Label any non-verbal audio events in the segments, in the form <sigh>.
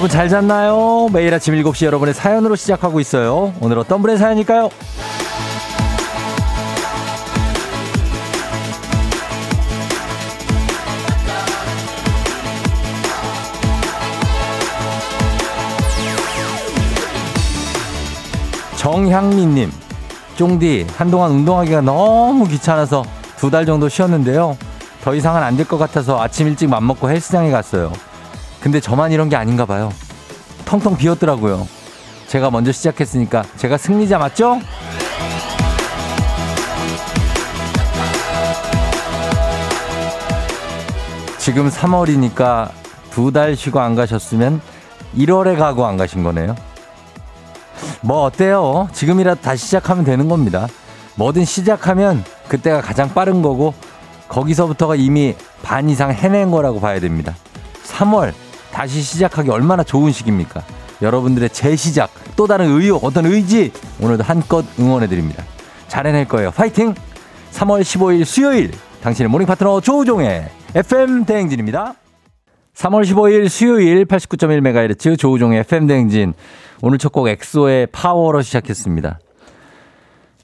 여러분 잘 잤나요? 매일 아침 7시 여러분의 사연으로 시작하고 있어요. 오늘 어떤 분의 사연일까요? 정향민님, 쫑디, 한동안 운동하기가 너무 귀찮아서 두 달 정도 쉬었는데요. 더 이상은 안 될 것 같아서 아침 일찍 맘먹고 헬스장에 갔어요. 근데 저만 이런 게 아닌가 봐요. 텅텅 비었더라고요. 제가 먼저 시작했으니까 제가 승리자 맞죠? 지금 3월이니까 두 달 쉬고 안 가셨으면 1월에 가고 안 가신 거네요. 뭐 어때요? 지금이라도 다시 시작하면 되는 겁니다. 뭐든 시작하면 그때가 가장 빠른 거고 거기서부터가 이미 반 이상 해낸 거라고 봐야 됩니다. 3월 다시 시작하기 얼마나 좋은 시기입니까? 여러분들의 재시작, 또 다른 의욕, 어떤 의지 오늘도 한껏 응원해 드립니다. 잘 해낼 거예요. 파이팅! 3월 15일 수요일 당신의 morning 파트너 조우종의 FM 대행진입니다. 3월 15일 수요일 89.1MHz 조우종의 FM 대행진 오늘 첫 곡 엑소의 파워로 시작했습니다.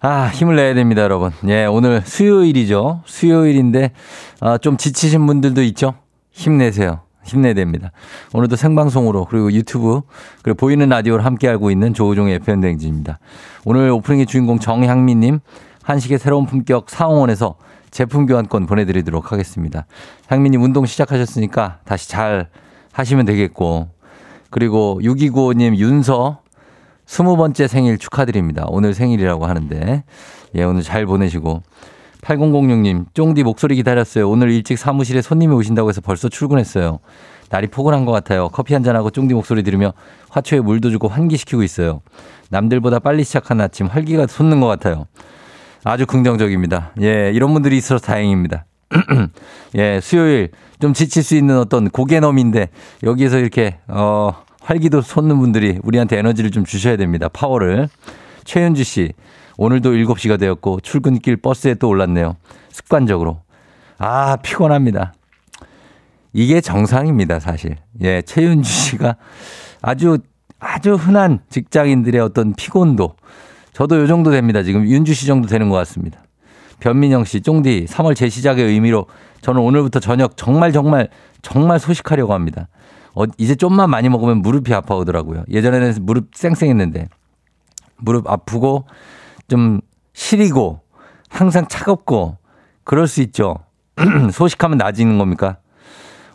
아, 힘을 내야 됩니다, 여러분. 예, 오늘 수요일이죠. 수요일인데, 아, 좀 지치신 분들도 있죠? 힘내세요. 힘내야 됩니다. 오늘도 생방송으로, 그리고 유튜브, 그리고 보이는 라디오를 함께하고 있는 조우종의 FM대행진입니다. 오늘 오프닝의 주인공 정향미님, 한식의 새로운 품격 상원에서 제품 교환권 보내드리도록 하겠습니다. 향미님 운동 시작하셨으니까 다시 잘 하시면 되겠고, 그리고 6295님 윤서 스무 번째 생일 축하드립니다. 오늘 생일이라고 하는데, 예, 오늘 잘 보내시고. 8006님, 쫑디 목소리 기다렸어요. 오늘 일찍 사무실에 손님이 오신다고 해서 벌써 출근했어요. 날이 포근한 것 같아요. 커피 한잔하고 쫑디 목소리 들으며 화초에 물도 주고 환기시키고 있어요. 남들보다 빨리 시작한 아침 활기가 솟는 것 같아요. 아주 긍정적입니다. 예, 이런 분들이 있어서 다행입니다. <clears throat> 예, 수요일 좀 지칠 수 있는 어떤 고개넘인데 여기에서 이렇게, 어, 활기도 솟는 분들이 우리한테 에너지를 좀 주셔야 됩니다. 파워를. 최현주 씨, 오늘도 7시가 되었고 출근길 버스에 또 올랐네요. 습관적으로. 아, 피곤합니다. 이게 정상입니다, 사실. 예, 최윤주 씨가 아주, 아주 흔한 직장인들의 어떤 피곤도. 저도 요 정도 됩니다. 지금 윤주 씨 정도 되는 것 같습니다. 변민영 씨, 쫑디, 3월 재시작의 의미로 저는 오늘부터 저녁 정말 정말 정말 소식하려고 합니다. 어, 이제 좀만 많이 먹으면 무릎이 아파오더라고요. 예전에는 무릎 쌩쌩했는데 무릎 아프고 좀 시리고 항상 차갑고 그럴 수 있죠. <clears throat> 소식하면 나아지는 겁니까?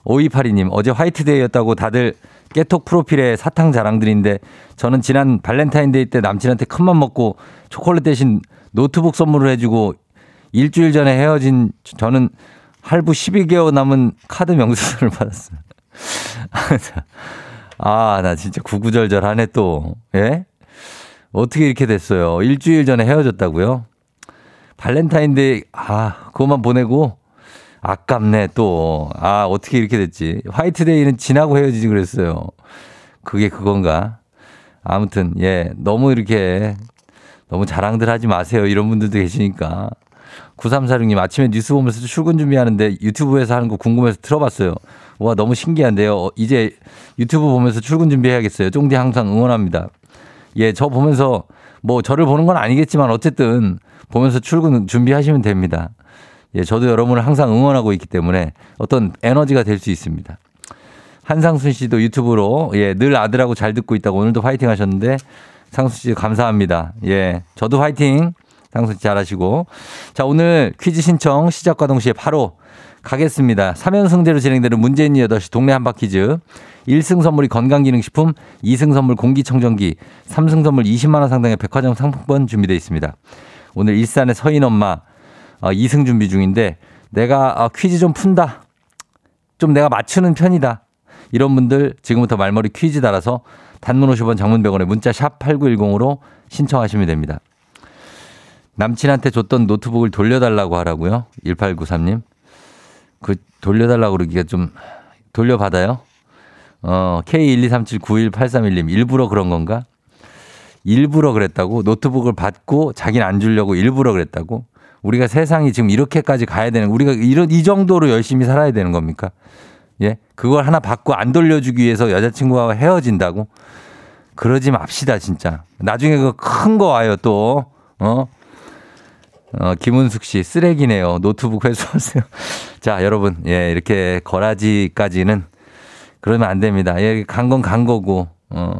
5282님, 어제 화이트데이였다고 다들 깨톡 프로필에 사탕 자랑들인데 저는 지난 발렌타인데이 때 남친한테 큰맘 먹고 초콜릿 대신 노트북 선물을 해주고 일주일 전에 헤어진 저는 할부 12개월 남은 카드 명세서를 <laughs> 받았어요. <laughs> 아, 나 진짜 구구절절하네 또. 예? 어떻게 이렇게 됐어요? 일주일 전에 헤어졌다고요? 발렌타인데이, 아, 그것만 보내고, 아깝네, 또. 아, 어떻게 이렇게 됐지? 화이트데이는 지나고 헤어지지 그랬어요. 그게 그건가? 아무튼, 예, 너무 이렇게, 너무 자랑들 하지 마세요. 이런 분들도 계시니까. 9346님, 아침에 뉴스 보면서 출근 준비하는데 유튜브에서 하는 거 궁금해서 들어봤어요. 와, 너무 신기한데요. 어, 이제 유튜브 보면서 출근 준비해야겠어요. 쫑디 항상 응원합니다. 예, 저 보면서 뭐 저를 보는 건 아니겠지만 어쨌든 보면서 출근 준비하시면 됩니다. 예, 저도 여러분을 항상 응원하고 있기 때문에 어떤 에너지가 될 수 있습니다. 한상순 씨도 유튜브로 예, 늘 아들하고 잘 듣고 있다고 오늘도 화이팅 하셨는데 상순 씨 감사합니다. 예, 저도 화이팅. 상순 씨 잘하시고. 자, 오늘 퀴즈 신청 시작과 동시에 바로 가겠습니다. 3연승제로 진행되는 문재인 8시 동네 한바퀴즈. 1승 선물이 건강기능식품, 2승 선물 공기청정기, 3승 선물 20만원 상당의 백화점 상품권 준비되어 있습니다. 오늘 일산의 서인 엄마 2승 어, 준비 중인데 내가 어, 퀴즈 좀 푼다. 좀 내가 맞추는 편이다. 이런 분들 지금부터 말머리 퀴즈 달아서 단문 50원 장문 100원에 문자 샵 8910으로 신청하시면 됩니다. 남친한테 줬던 노트북을 돌려달라고 하라고요. 1893님. 그 돌려달라고 그러기가 좀 돌려받아요? 어, K123791831님, 일부러 그런 건가? 일부러 그랬다고? 노트북을 받고 자기는 안 주려고 일부러 그랬다고? 우리가 세상이 지금 이렇게까지 가야 되는, 우리가 이런, 이 정도로 열심히 살아야 되는 겁니까? 예? 그걸 하나 받고 안 돌려주기 위해서 여자친구와 헤어진다고? 그러지 맙시다, 진짜. 나중에 그 큰 거 와요, 또. 어? 어, 김은숙 씨, 쓰레기네요. 노트북 회수하세요. <laughs> 자, 여러분, 예, 이렇게 거라지까지는 그러면 안 됩니다. 예, 간 건 간 거고, 어,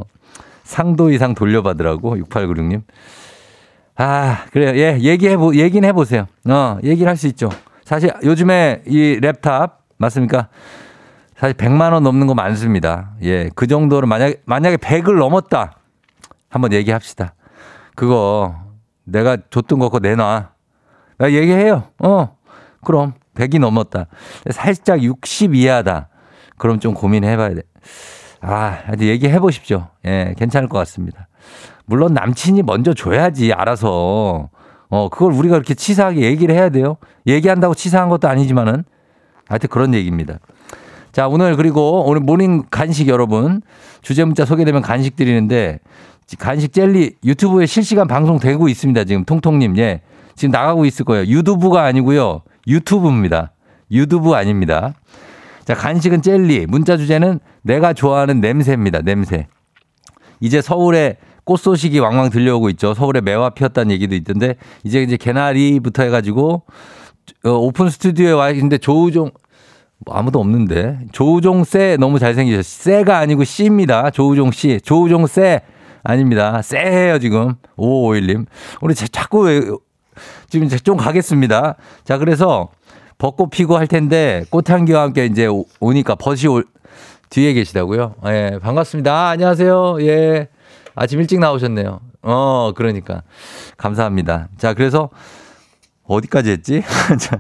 상도 이상 돌려받으라고, 6896님. 아, 그래요. 예, 얘기해 보, 얘기는 해보세요. 어, 얘기를 할 수 있죠. 사실 요즘에 이 랩탑, 맞습니까? 사실 100만 원 넘는 거 많습니다. 예, 그 정도로 만약, 만약에 100을 넘었다. 한번 얘기합시다. 그거 내가 줬던 거 그거 내놔. 나 얘기해요. 어, 그럼 100이 넘었다. 살짝 60 이하다. 그럼 좀 고민해 봐야 돼. 아, 얘기해 보십시오. 예, 괜찮을 것 같습니다. 물론 남친이 먼저 줘야지, 알아서. 어, 그걸 우리가 그렇게 치사하게 얘기를 해야 돼요. 얘기한다고 치사한 것도 아니지만은. 하여튼 그런 얘기입니다. 자, 오늘 그리고 오늘 morning 간식 여러분. 주제 문자 소개되면 간식 드리는데 간식 젤리 유튜브에 실시간 방송되고 있습니다. 지금 통통님. 예. 지금 나가고 있을 거예요. 유튜브가 아니고요. 유튜브입니다. 유튜브 아닙니다. 자, 간식은 젤리. 문자 주제는 내가 좋아하는 냄새입니다. 냄새. 이제 서울에 꽃 소식이 왕왕 들려오고 있죠. 서울에 매화 피었다는 얘기도 있던데 이제 이제 개나리부터 해가지고 어, 오픈 스튜디오에 와 있는데 조우종 뭐 아무도 없는데 조우종 쎄 너무 잘생기셨어요. 쎄가 아니고 씨입니다. 조우종 씨. 조우종 쎄 아닙니다. 쎄예요 지금 5551님. 우리 자꾸 지금 좀 가겠습니다. 자 그래서 벚꽃 피고 할 텐데 꽃향기와 함께 이제 오니까 벗이 올 뒤에 계시다고요? 예, 반갑습니다. 아, 안녕하세요. 예. 아침 일찍 나오셨네요. 어, 그러니까. 감사합니다. 자, 그래서 어디까지 했지?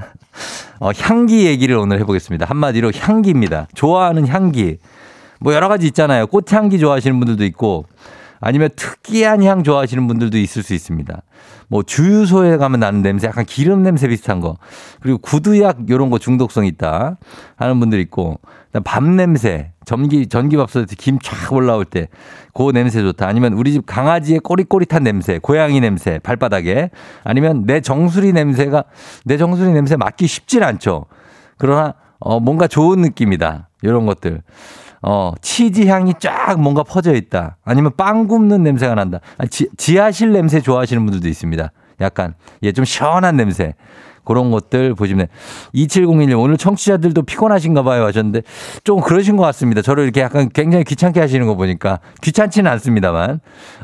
<laughs> 어, 향기 얘기를 오늘 해보겠습니다. 한마디로 향기입니다. 좋아하는 향기. 뭐 여러 가지 있잖아요. 꽃향기 좋아하시는 분들도 있고 아니면 특이한 향 좋아하시는 분들도 있을 수 있습니다. 뭐 주유소에 가면 나는 냄새 약간 기름 냄새 비슷한 거. 그리고 구두약 요런 거 중독성 있다 하는 분들 있고 밤 냄새 전기 전기밥솥에 김 쫙 올라올 때 그 냄새 좋다. 아니면 우리 집 강아지의 꼬릿꼬릿한 냄새 고양이 냄새 발바닥에. 아니면 내 정수리 냄새가 내 정수리 냄새 맡기 쉽진 않죠. 그러나 어 뭔가 좋은 느낌이다. 요런 것들 어, 치즈 향이 쫙 뭔가 퍼져 있다. 아니면 빵 굽는 냄새가 난다. 아, 지, 지하실 냄새 좋아하시는 분들도 있습니다. 약간, 예, 좀 시원한 냄새. 그런 것들 보시면 2701님 오늘 청취자들도 피곤하신가 봐요 하셨는데 좀 그러신 것 같습니다. 저를 이렇게 약간 굉장히 귀찮게 하시는 거 보니까 귀찮지는 않습니다만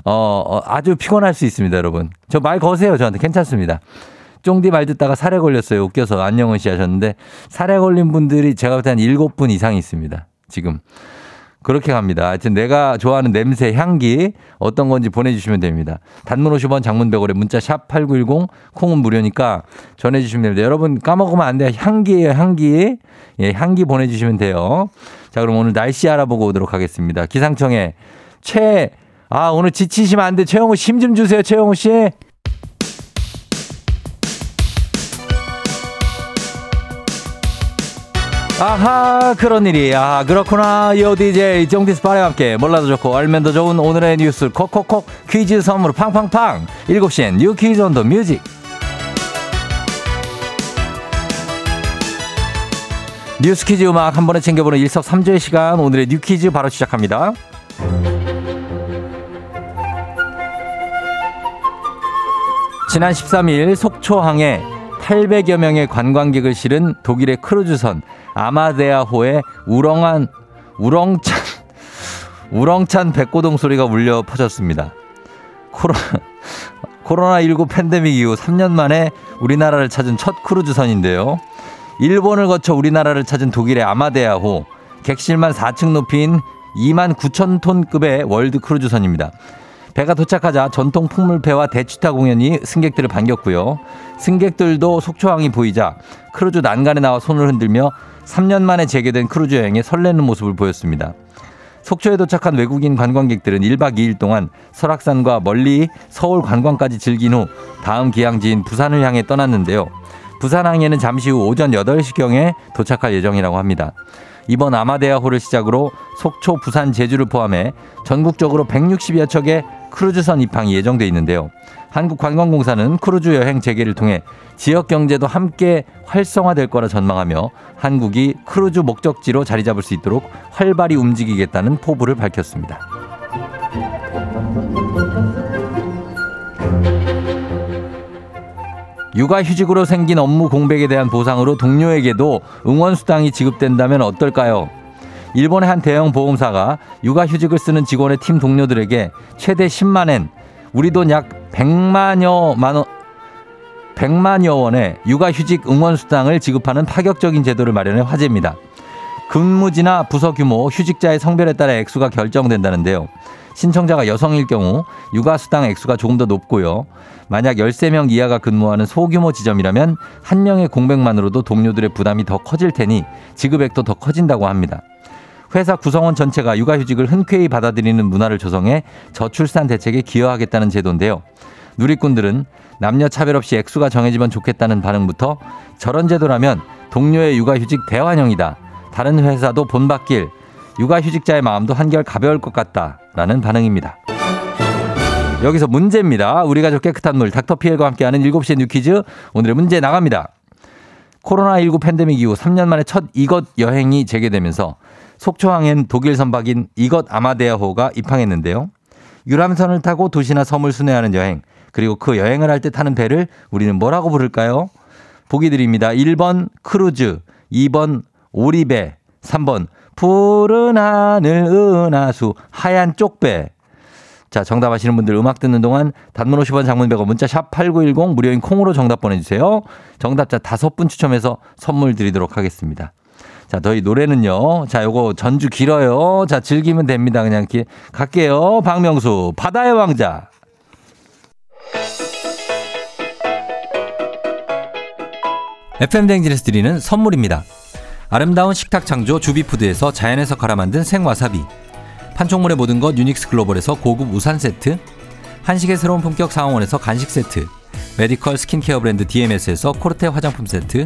어, 어 아주 피곤할 수 있습니다, 여러분. 저 말 거세요, 저한테 괜찮습니다. 쫑디 말 듣다가 살에 걸렸어요. 웃겨서 안녕은 씨 하셨는데 살에 걸린 분들이 제가 볼 때 한 7분 이상 있습니다. 지금. 그렇게 갑니다. 하여튼 내가 좋아하는 냄새, 향기 어떤 건지 보내주시면 됩니다. 단문 50원, 장문 100원에 문자 샵 8910 콩은 무료니까 전해주시면 됩니다. 여러분 까먹으면 안 돼요. 향기예요, 향기. 예, 향기 보내주시면 돼요. 자, 그럼 오늘 날씨 알아보고 오도록 하겠습니다. 기상청에 최, 아, 오늘 지치시면 안 돼. 최영호 힘좀 주세요, 최영호 씨. 아하 그런 일이. 아 그렇구나. 요 DJ 정디스 파레와 함께 몰라도 좋고 알면 더 좋은 오늘의 뉴스 콕콕콕 퀴즈 선물 팡팡팡. 7시엔 New Quiz on the Music. 뉴스 퀴즈 음악 한 번에 챙겨보는 일석삼조의 시간. 오늘의 뉴 퀴즈 바로 시작합니다. 지난 13일 속초항에 800여 명의 관광객을 실은 독일의 크루즈선 아마데아호에 우렁한 우렁찬 우렁찬 뱃고동 소리가 울려 퍼졌습니다. 코로나 코로나19 팬데믹 이후 3년 만에 우리나라를 찾은 첫 크루즈선인데요. 일본을 거쳐 우리나라를 찾은 독일의 아마데아호 객실만 4층 높이인 2만 9천 톤급의 월드 크루즈선입니다. 배가 도착하자 전통 풍물패와 대취타 공연이 승객들을 반겼고요. 승객들도 속초항이 보이자 크루즈 난간에 나와 손을 흔들며 3년 만에 재개된 크루즈 여행에 설레는 모습을 보였습니다. 속초에 도착한 외국인 관광객들은 1박 2일 동안 설악산과 멀리 서울 관광까지 즐긴 후 다음 기항지인 부산을 향해 떠났는데요. 부산항에는 잠시 후 오전 8시경에 도착할 예정이라고 합니다. 이번 아마데아호를 시작으로 속초, 부산, 제주를 포함해 전국적으로 160여 척의 크루즈선 입항이 예정돼 있는데요. 한국관광공사는 크루즈 여행 재개를 통해 지역 경제도 함께 활성화될 거라 전망하며 한국이 크루즈 목적지로 자리 잡을 수 있도록 활발히 움직이겠다는 포부를 밝혔습니다. 육아휴직으로 생긴 업무 공백에 대한 보상으로 동료에게도 응원수당이 지급된다면 어떨까요? 일본의 한 대형 보험사가 육아휴직을 쓰는 직원의 팀 동료들에게 최대 10만엔, 우리 돈 약 100만여 만 원, 100만여 원의 육아휴직 응원수당을 지급하는 파격적인 제도를 마련해 화제입니다. 근무지나 부서 규모, 휴직자의 성별에 따라 액수가 결정된다는데요. 신청자가 여성일 경우 육아수당 액수가 조금 더 높고요. 만약 13명 이하가 근무하는 소규모 지점이라면 한 명의 공백만으로도 동료들의 부담이 더 커질 테니 지급액도 더 커진다고 합니다. 회사 구성원 전체가 육아휴직을 흔쾌히 받아들이는 문화를 조성해 저출산 대책에 기여하겠다는 제도인데요. 누리꾼들은 남녀 차별 없이 액수가 정해지면 좋겠다는 반응부터 저런 제도라면 동료의 육아휴직 대환영이다. 다른 회사도 본받길 육아휴직자의 마음도 한결 가벼울 것 같다 라는 반응입니다. 여기서 문제입니다. 우리 가족 깨끗한 물 닥터피엘과 함께하는 7시의 뉴퀴즈 오늘의 문제 나갑니다. 코로나19 팬데믹 이후 3년 만에 첫 이것 여행이 재개되면서 속초항엔 독일 선박인 이것 아마데아호가 입항했는데요. 유람선을 타고 도시나 섬을 순회하는 여행 그리고 그 여행을 할 때 타는 배를 우리는 뭐라고 부를까요? 보기 드립니다. 1번 크루즈, 2번 오리배, 3번 푸른 하늘 은하수 하얀 쪽배. 자, 정답 아시는 분들 음악 듣는 동안 단문 50원 장문 100원 문자 샵 8910 무료인 콩으로 정답 보내주세요. 정답자 다섯 분 추첨해서 선물 드리도록 하겠습니다. 자, 저희 노래는요. 자, 요거 전주 길어요. 자, 즐기면 됩니다. 그냥 이렇게 갈게요. 박명수, 바다의 왕자. FM 대행진에서 드리는 선물입니다. 아름다운 식탁 창조 주비푸드에서 자연에서 갈아 만든 생와사비 판촉물의 모든 것 유닉스 글로벌에서 고급 우산 세트 한식의 새로운 품격 상황원에서 간식 세트 medical 스킨케어 브랜드 DMS에서 코르테 화장품 세트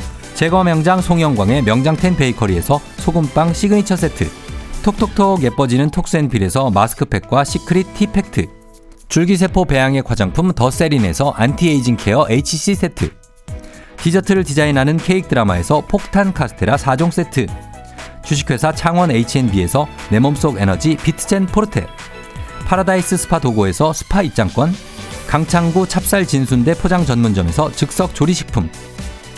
제과 명장 송영광의 명장텐 베이커리에서 소금빵 시그니처 세트 톡톡톡 예뻐지는 톡스앤필에서 마스크팩과 시크릿 티팩트 줄기세포 배양액 화장품 더세린에서 anti-aging care HC 세트 디저트를 디자인하는 케이크 드라마에서 폭탄 카스테라 4종 세트 주식회사 창원 H&B에서 내 몸속 에너지 비트젠 포르테 파라다이스 스파 도고에서 스파 입장권 강창구 찹쌀 진순대 포장 전문점에서 즉석 조리식품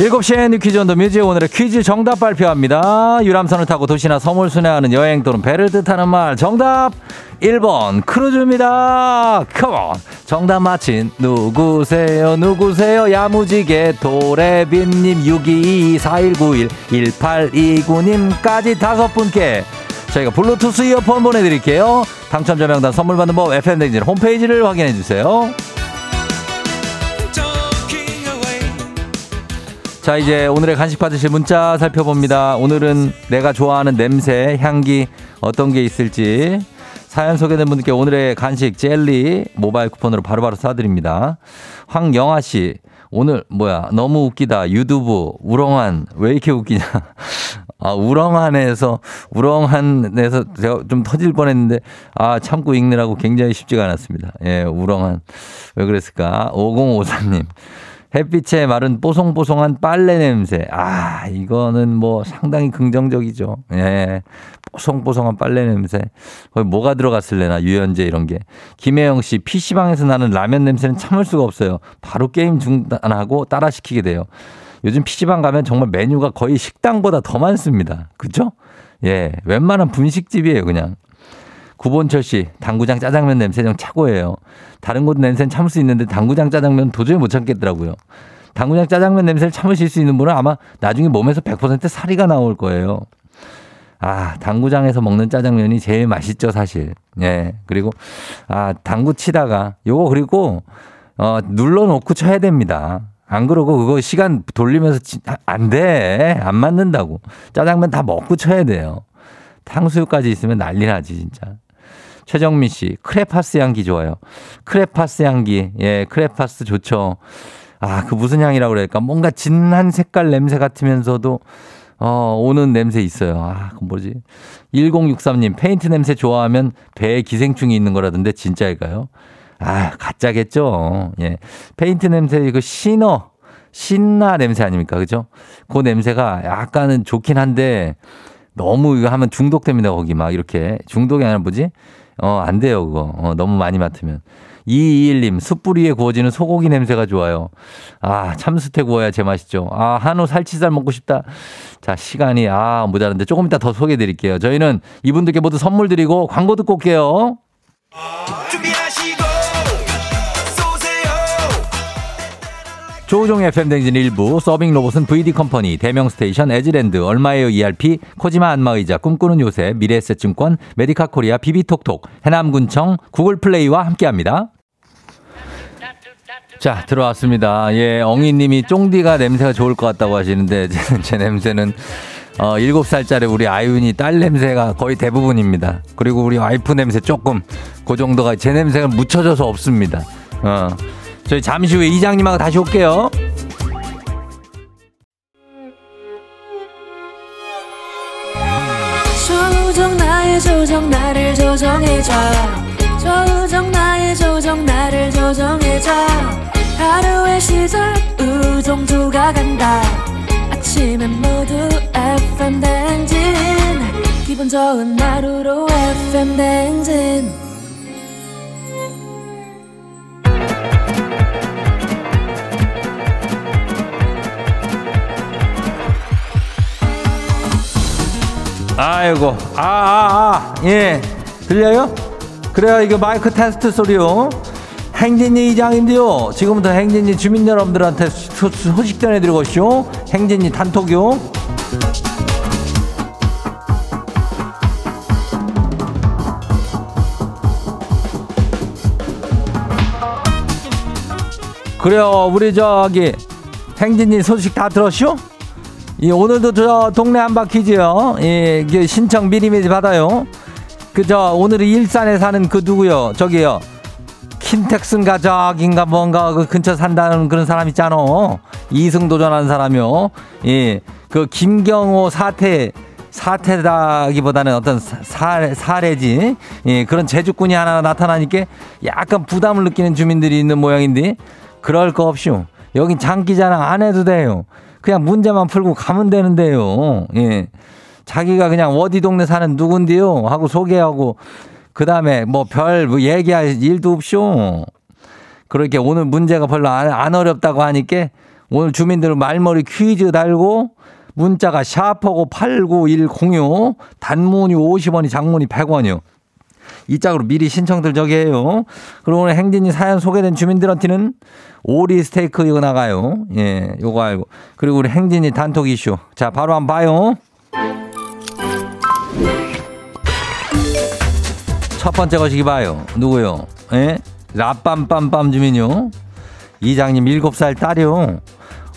7시에 New Quiz on the Music 오늘의 퀴즈 정답 발표합니다. 유람선을 타고 도시나 섬을 순회하는 여행 또는 배를 뜻하는 말 정답 1번 크루즈입니다. 컴온 정답 맞힌 누구세요 누구세요 야무지게 도레빈님 622-4191-1829님까지 다섯 분께 저희가 블루투스 이어폰 보내드릴게요. 당첨자 명단 선물 받는 법 FM댕진 홈페이지를 확인해 주세요. 자, 이제 오늘의 간식 받으실 문자 살펴봅니다. 오늘은 내가 좋아하는 냄새, 향기 어떤 게 있을지 사연 소개된 분들께 오늘의 간식 젤리 모바일 쿠폰으로 바로바로 쏴드립니다. 황영아 씨, 오늘 뭐야 너무 웃기다. 유튜브 우렁한 왜 이렇게 웃기냐. <laughs> 아 우렁한에서 우렁한에서 제가 좀 터질 뻔했는데 아 참고 읽느라고 굉장히 쉽지가 않았습니다. 예 우렁한. 왜 그랬을까? 5053님 햇빛에 마른 뽀송뽀송한 빨래 냄새. 아, 이거는 뭐 상당히 긍정적이죠. 예. 뽀송뽀송한 빨래 냄새. 거기 뭐가 들어갔을래나, 유연제 이런 게. 김혜영 씨, PC방에서 나는 라면 냄새는 참을 수가 없어요. 바로 게임 중단하고 따라 시키게 돼요. 요즘 PC방 가면 정말 메뉴가 거의 식당보다 더 많습니다. 그죠? 예. 웬만한 분식집이에요, 그냥. 구본철 씨, 당구장 짜장면 냄새 좀 차고예요. 다른 곳 냄새는 참을 수 있는데 당구장 짜장면 도저히 못 참겠더라고요. 당구장 짜장면 냄새를 참으실 수 있는 분은 아마 나중에 몸에서 100% 살이가 나올 거예요. 아, 당구장에서 먹는 짜장면이 제일 맛있죠, 사실. 예. 그리고, 아, 당구 치다가, 요거 그리고, 어, 눌러놓고 쳐야 됩니다. 안 그러고 그거 시간 돌리면서 치, 아, 안 돼. 안 맞는다고. 짜장면 다 먹고 쳐야 돼요. 탕수육까지 있으면 난리 나지, 진짜. 최정민 씨, 크레파스 향기 좋아요. 크레파스 향기. 예, 크레파스 좋죠. 아, 그 무슨 향이라고 그럴까? 뭔가 진한 색깔 냄새 같으면서도 어, 오는 냄새 있어요. 아, 그 뭐지? 1063님, 페인트 냄새 좋아하면 배에 기생충이 있는 거라던데 진짜일까요? 아, 가짜겠죠. 예. 페인트 냄새, 그 신어, 신나 냄새 아닙니까? 그죠? 그 냄새가 약간은 좋긴 한데 너무 이거 하면 중독됩니다. 거기 막 이렇게. 중독이 아니라 뭐지? 어, 안 돼요, 그거. 어, 너무 많이 맡으면. 221님, 숯불 위에 구워지는 소고기 냄새가 좋아요. 아, 참숯에 구워야 제맛이죠. 아, 한우 살치살 먹고 싶다. 자, 시간이, 아, 모자란데 조금 이따 더 소개해 드릴게요. 저희는 이분들께 모두 선물 드리고 광고 듣고 올게요. 조우종 FM 댕진 일부 서빙 로봇은 VD 컴퍼니, 대명 스테이션, 에즈랜드, 얼마에요 ERP, 코지마 안마의자, 꿈꾸는 요새, 미래에셋증권, 메디카 코리아, 비비톡톡, 해남군청, 구글 플레이와 함께합니다. 자, 들어왔습니다. 예, 엉이님이 쫑디가 냄새가 좋을 것 같다고 하시는데, <laughs> 제, 제 냄새는, 어, 7살짜리 우리 아윤이 딸 냄새가 거의 대부분입니다. 그리고 우리 와이프 냄새 조금, 그 정도가 제 냄새가 묻혀져서 없습니다. 어. 저희 잠시 후에 이장님하고 다시 올게요. 조정 나의 조정 나를 조정해줘. 조정 나의 조정 나를 조정해줘. 하루의 시절 우정조가 간다. 아침엔 모두 FM 댕진. 기분 좋은 하루로 FM 댕진 아이고, 아, 아, 아, 예. 들려요? 그래요, 이거 마이크 테스트 소리요. 행진이 이장인데요. 지금부터 행진이 주민 여러분들한테 소, 소식 전해드리고 쇼. 행진이 단톡요. 그래요, 우리 저기 행진이 소식 다 들었쇼? 이 오늘도 저 동네 한바퀴지요. 예, 이게 신청 미리미리 받아요. 그저 오늘은 일산에 사는 그 누구요? 저기요. 킨텍슨 가족인가 뭔가 그 근처 산다는 그런 사람 있잖아. 이승 도전하는 사람이요. 예. 그 김경호 사태 사태다기보다는 어떤 사, 사례지. 예, 그런 제주꾼이 하나 나타나니까 약간 부담을 느끼는 주민들이 있는 모양인데 그럴 거 없쇼. 여긴 장기자랑 안 해도 돼요. 그냥 문제만 풀고 가면 되는데요. 예. 자기가 그냥 어디 동네 사는 누군데요? 하고 소개하고 그 다음에 뭐별 뭐 얘기할 일도 없쇼. 그렇게 오늘 문제가 별로 안, 안 어렵다고 하니까 오늘 주민들 말머리 퀴즈 달고 문자가 샤퍼고 89106 단문이 50원이 장문이 100원이요. 이 짝으로 미리 신청들 저기 해요. 그리고 오늘 행진이 사연 소개된 주민들한테는 오리 스테이크 이거 나가요. 예, 요거 알고. 그리고 우리 행진이 단톡 이슈. 자, 바로 한번 봐요. 첫 번째 거시기 봐요. 누구요? 예? 라빰빰빰 주민요. 이장님 7살 딸이요.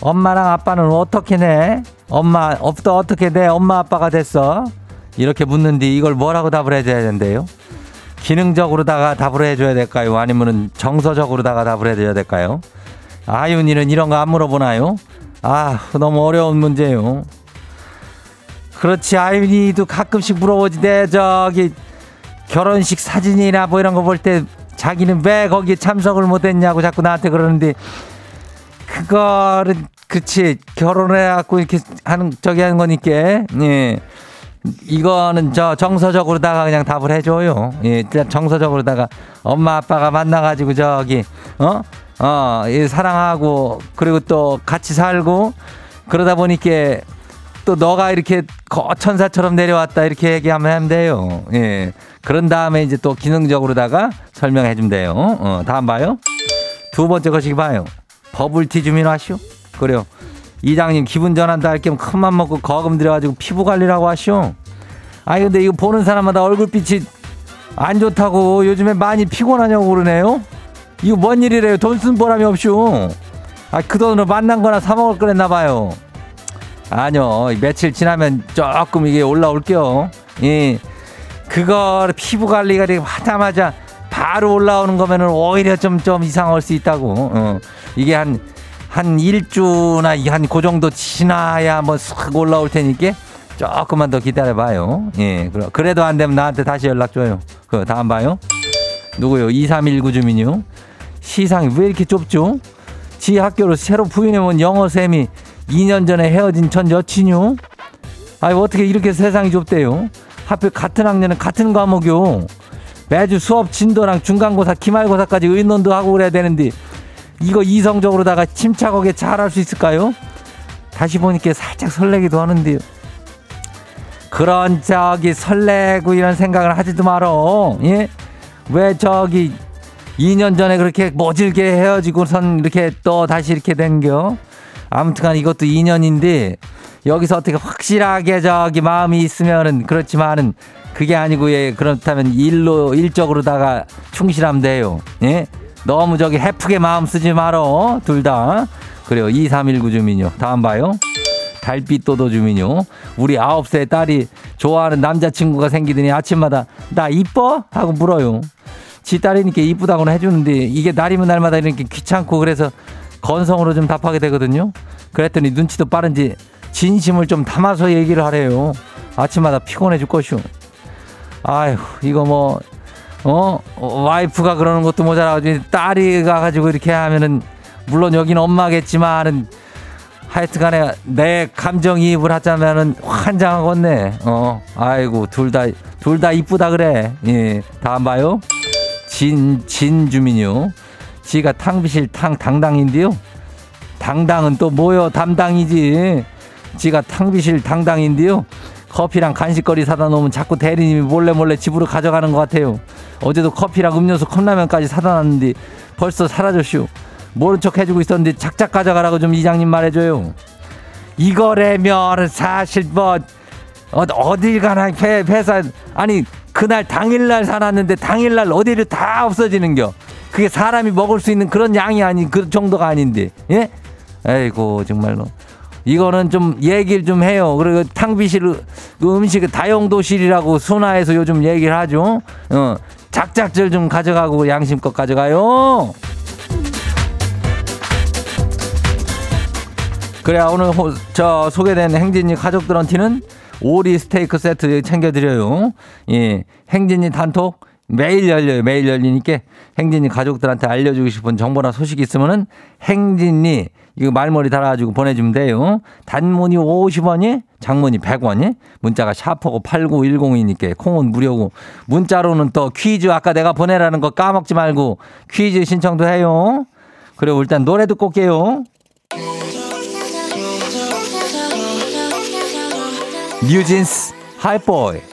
엄마랑 아빠는 어떻게 내? 엄마, 없다 어떻게 내? 엄마 아빠가 됐어? 이렇게 묻는데 이걸 뭐라고 답을 해줘야 된대요? 기능적으로다가 답을 해줘야 될까요? 아니면은 정서적으로다가 답을 해줘야 될까요? 아윤이는 이런 거 안 물어보나요? 아, 너무 어려운 문제요. 그렇지, 아윤이도 가끔씩 물어보지. 내 저기 결혼식 사진이나 뭐 이런 거 볼 때 자기는 왜 거기에 참석을 못했냐고 자꾸 나한테 그러는데 그거는 그치 결혼해갖고 이렇게 하는 저기 하는 거니까 예 이거는 저 정서적으로다가 그냥 답을 해줘요 예 정서적으로다가 엄마 아빠가 만나가지고 저기 어 어, 이 사랑하고 그리고 또 같이 살고 그러다 보니까 또 너가 이렇게 천사처럼 내려왔다 이렇게 얘기하면 하면 돼요. 예. 그런 다음에 이제 또 기능적으로다가 설명해 주면 돼요. 어, 다음 봐요. 두 번째 것이 봐요. 버블티 주민 하시오. 그래요. 이장님 기분 전환도 할 겸 큰맘 먹고 거금 들여가지고 피부 관리라고 하시오. 아니 근데 이거 보는 사람마다 얼굴빛이 안 좋다고 요즘에 많이 피곤하냐고 그러네요. 이거 뭔 일이래요? 돈 쓴 보람이 없쇼. 아, 그 돈으로 만난 거나 사 먹을 거랬나 봐요. 아니요. 며칠 지나면 조금 이게 올라올게요. 예. 그거 피부 관리가 하자마자 바로 올라오는 거면은 오히려 좀, 좀 이상할 수 있다고. 어. 이게 한, 한 일주나 한그 정도 지나야 뭐싹 올라올 테니까 조금만 더 기다려봐요. 예. 그래도 안 되면 나한테 다시 연락 줘요. 그 다음 봐요. 누구요? 2319 주민요. 시상이 왜 이렇게 좁죠? 지 학교로 새로 부인해온 영어쌤이 2년 전에 헤어진 전 여친요? 아니 어떻게 이렇게 세상이 좁대요? 하필 같은 학년은 같은 과목요. 매주 수업 진도랑 중간고사, 기말고사까지 의논도 하고 그래야 되는데 이거 이성적으로다가 침착하게 잘 할 수 있을까요? 다시 보니까 살짝 설레기도 하는데요. 그런 저기 설레고 이런 생각을 하지도 말어. 예? 왜 저기 2년 전에 그렇게 모질게 헤어지고선 이렇게 또 다시 이렇게 된겨? 아무튼간 이것도 2년인데 여기서 어떻게 확실하게 저기 마음이 있으면은 그렇지만은 그게 아니고 예 그렇다면 일로 일적으로다가 충실하면 돼요. 예? 너무 저기 해프게 마음 쓰지 말어. 둘 다. 그래요. 2319 주민요. 다음 봐요. 달빛 도도 주민요. 우리 아홉 살 딸이 좋아하는 남자친구가 생기더니 아침마다 나 이뻐? 하고 물어요. 지 딸이니까 이쁘다고는 해주는데 이게 날이면 날마다 이렇게 귀찮고 그래서 건성으로 좀 답하게 되거든요. 그랬더니 눈치도 빠른지 진심을 좀 담아서 얘기를 하래요. 아침마다 피곤해 죽 것이오. 아휴, 이거 뭐, 어? 와이프가 그러는 것도 모자라가지고 딸이 가가지고 이렇게 하면은 물론 여기는 엄마겠지만은 하여튼 간에 내 감정이입을 하자면은 환장하겠네. 어, 아이고, 둘 다, 둘 다 이쁘다 그래. 예, 다음 봐요. 진, 진 주민요. 지가 탕비실 탕 당당인데요. 당당은 또 뭐요? 담당이지. 지가 탕비실 당당인데요. 커피랑 간식거리 사다 놓으면 자꾸 대리님이 몰래 몰래 집으로 가져가는 것 같아요. 어제도 커피랑 음료수 컵라면까지 사다 놨는데 벌써 사라졌슈. 모른 척 해주고 있었는데 작작 가져가라고 좀 이장님 말해줘요. 이거래면 사실 뭐 어, 딜 가나 회, 회사 아니 그날 당일날 사놨는데 당일날 어디를 다 없어지는겨. 그게 사람이 먹을 수 있는 그런 양이 아닌 그 정도가 아닌데. 예? 에이고 정말로. 이거는 좀 얘기를 좀 해요. 그리고 탕비실 그 음식 다용도실이라고 순화해서 요즘 얘기를 하죠. 어, 작작절 좀 가져가고 양심껏 가져가요. 그래야 오늘 호, 저 소개된 행진이 가족들한테는 오리 스테이크 세트 챙겨드려요. 예, 행진이 단톡 매일 열려요. 매일 열리니까 행진이 가족들한테 알려주고 싶은 정보나 소식이 있으면은 행진이 이거 말머리 달아가지고 보내주면 돼요. 단문이 50원이, 장문이 100원이, 문자가 샤퍼고 8910이니까 콩은 무료고 문자로는 또 퀴즈 아까 내가 보내라는 거 까먹지 말고 퀴즈 신청도 해요. 그리고 일단 노래 듣고 올게요. 뉴진스 Hype Boy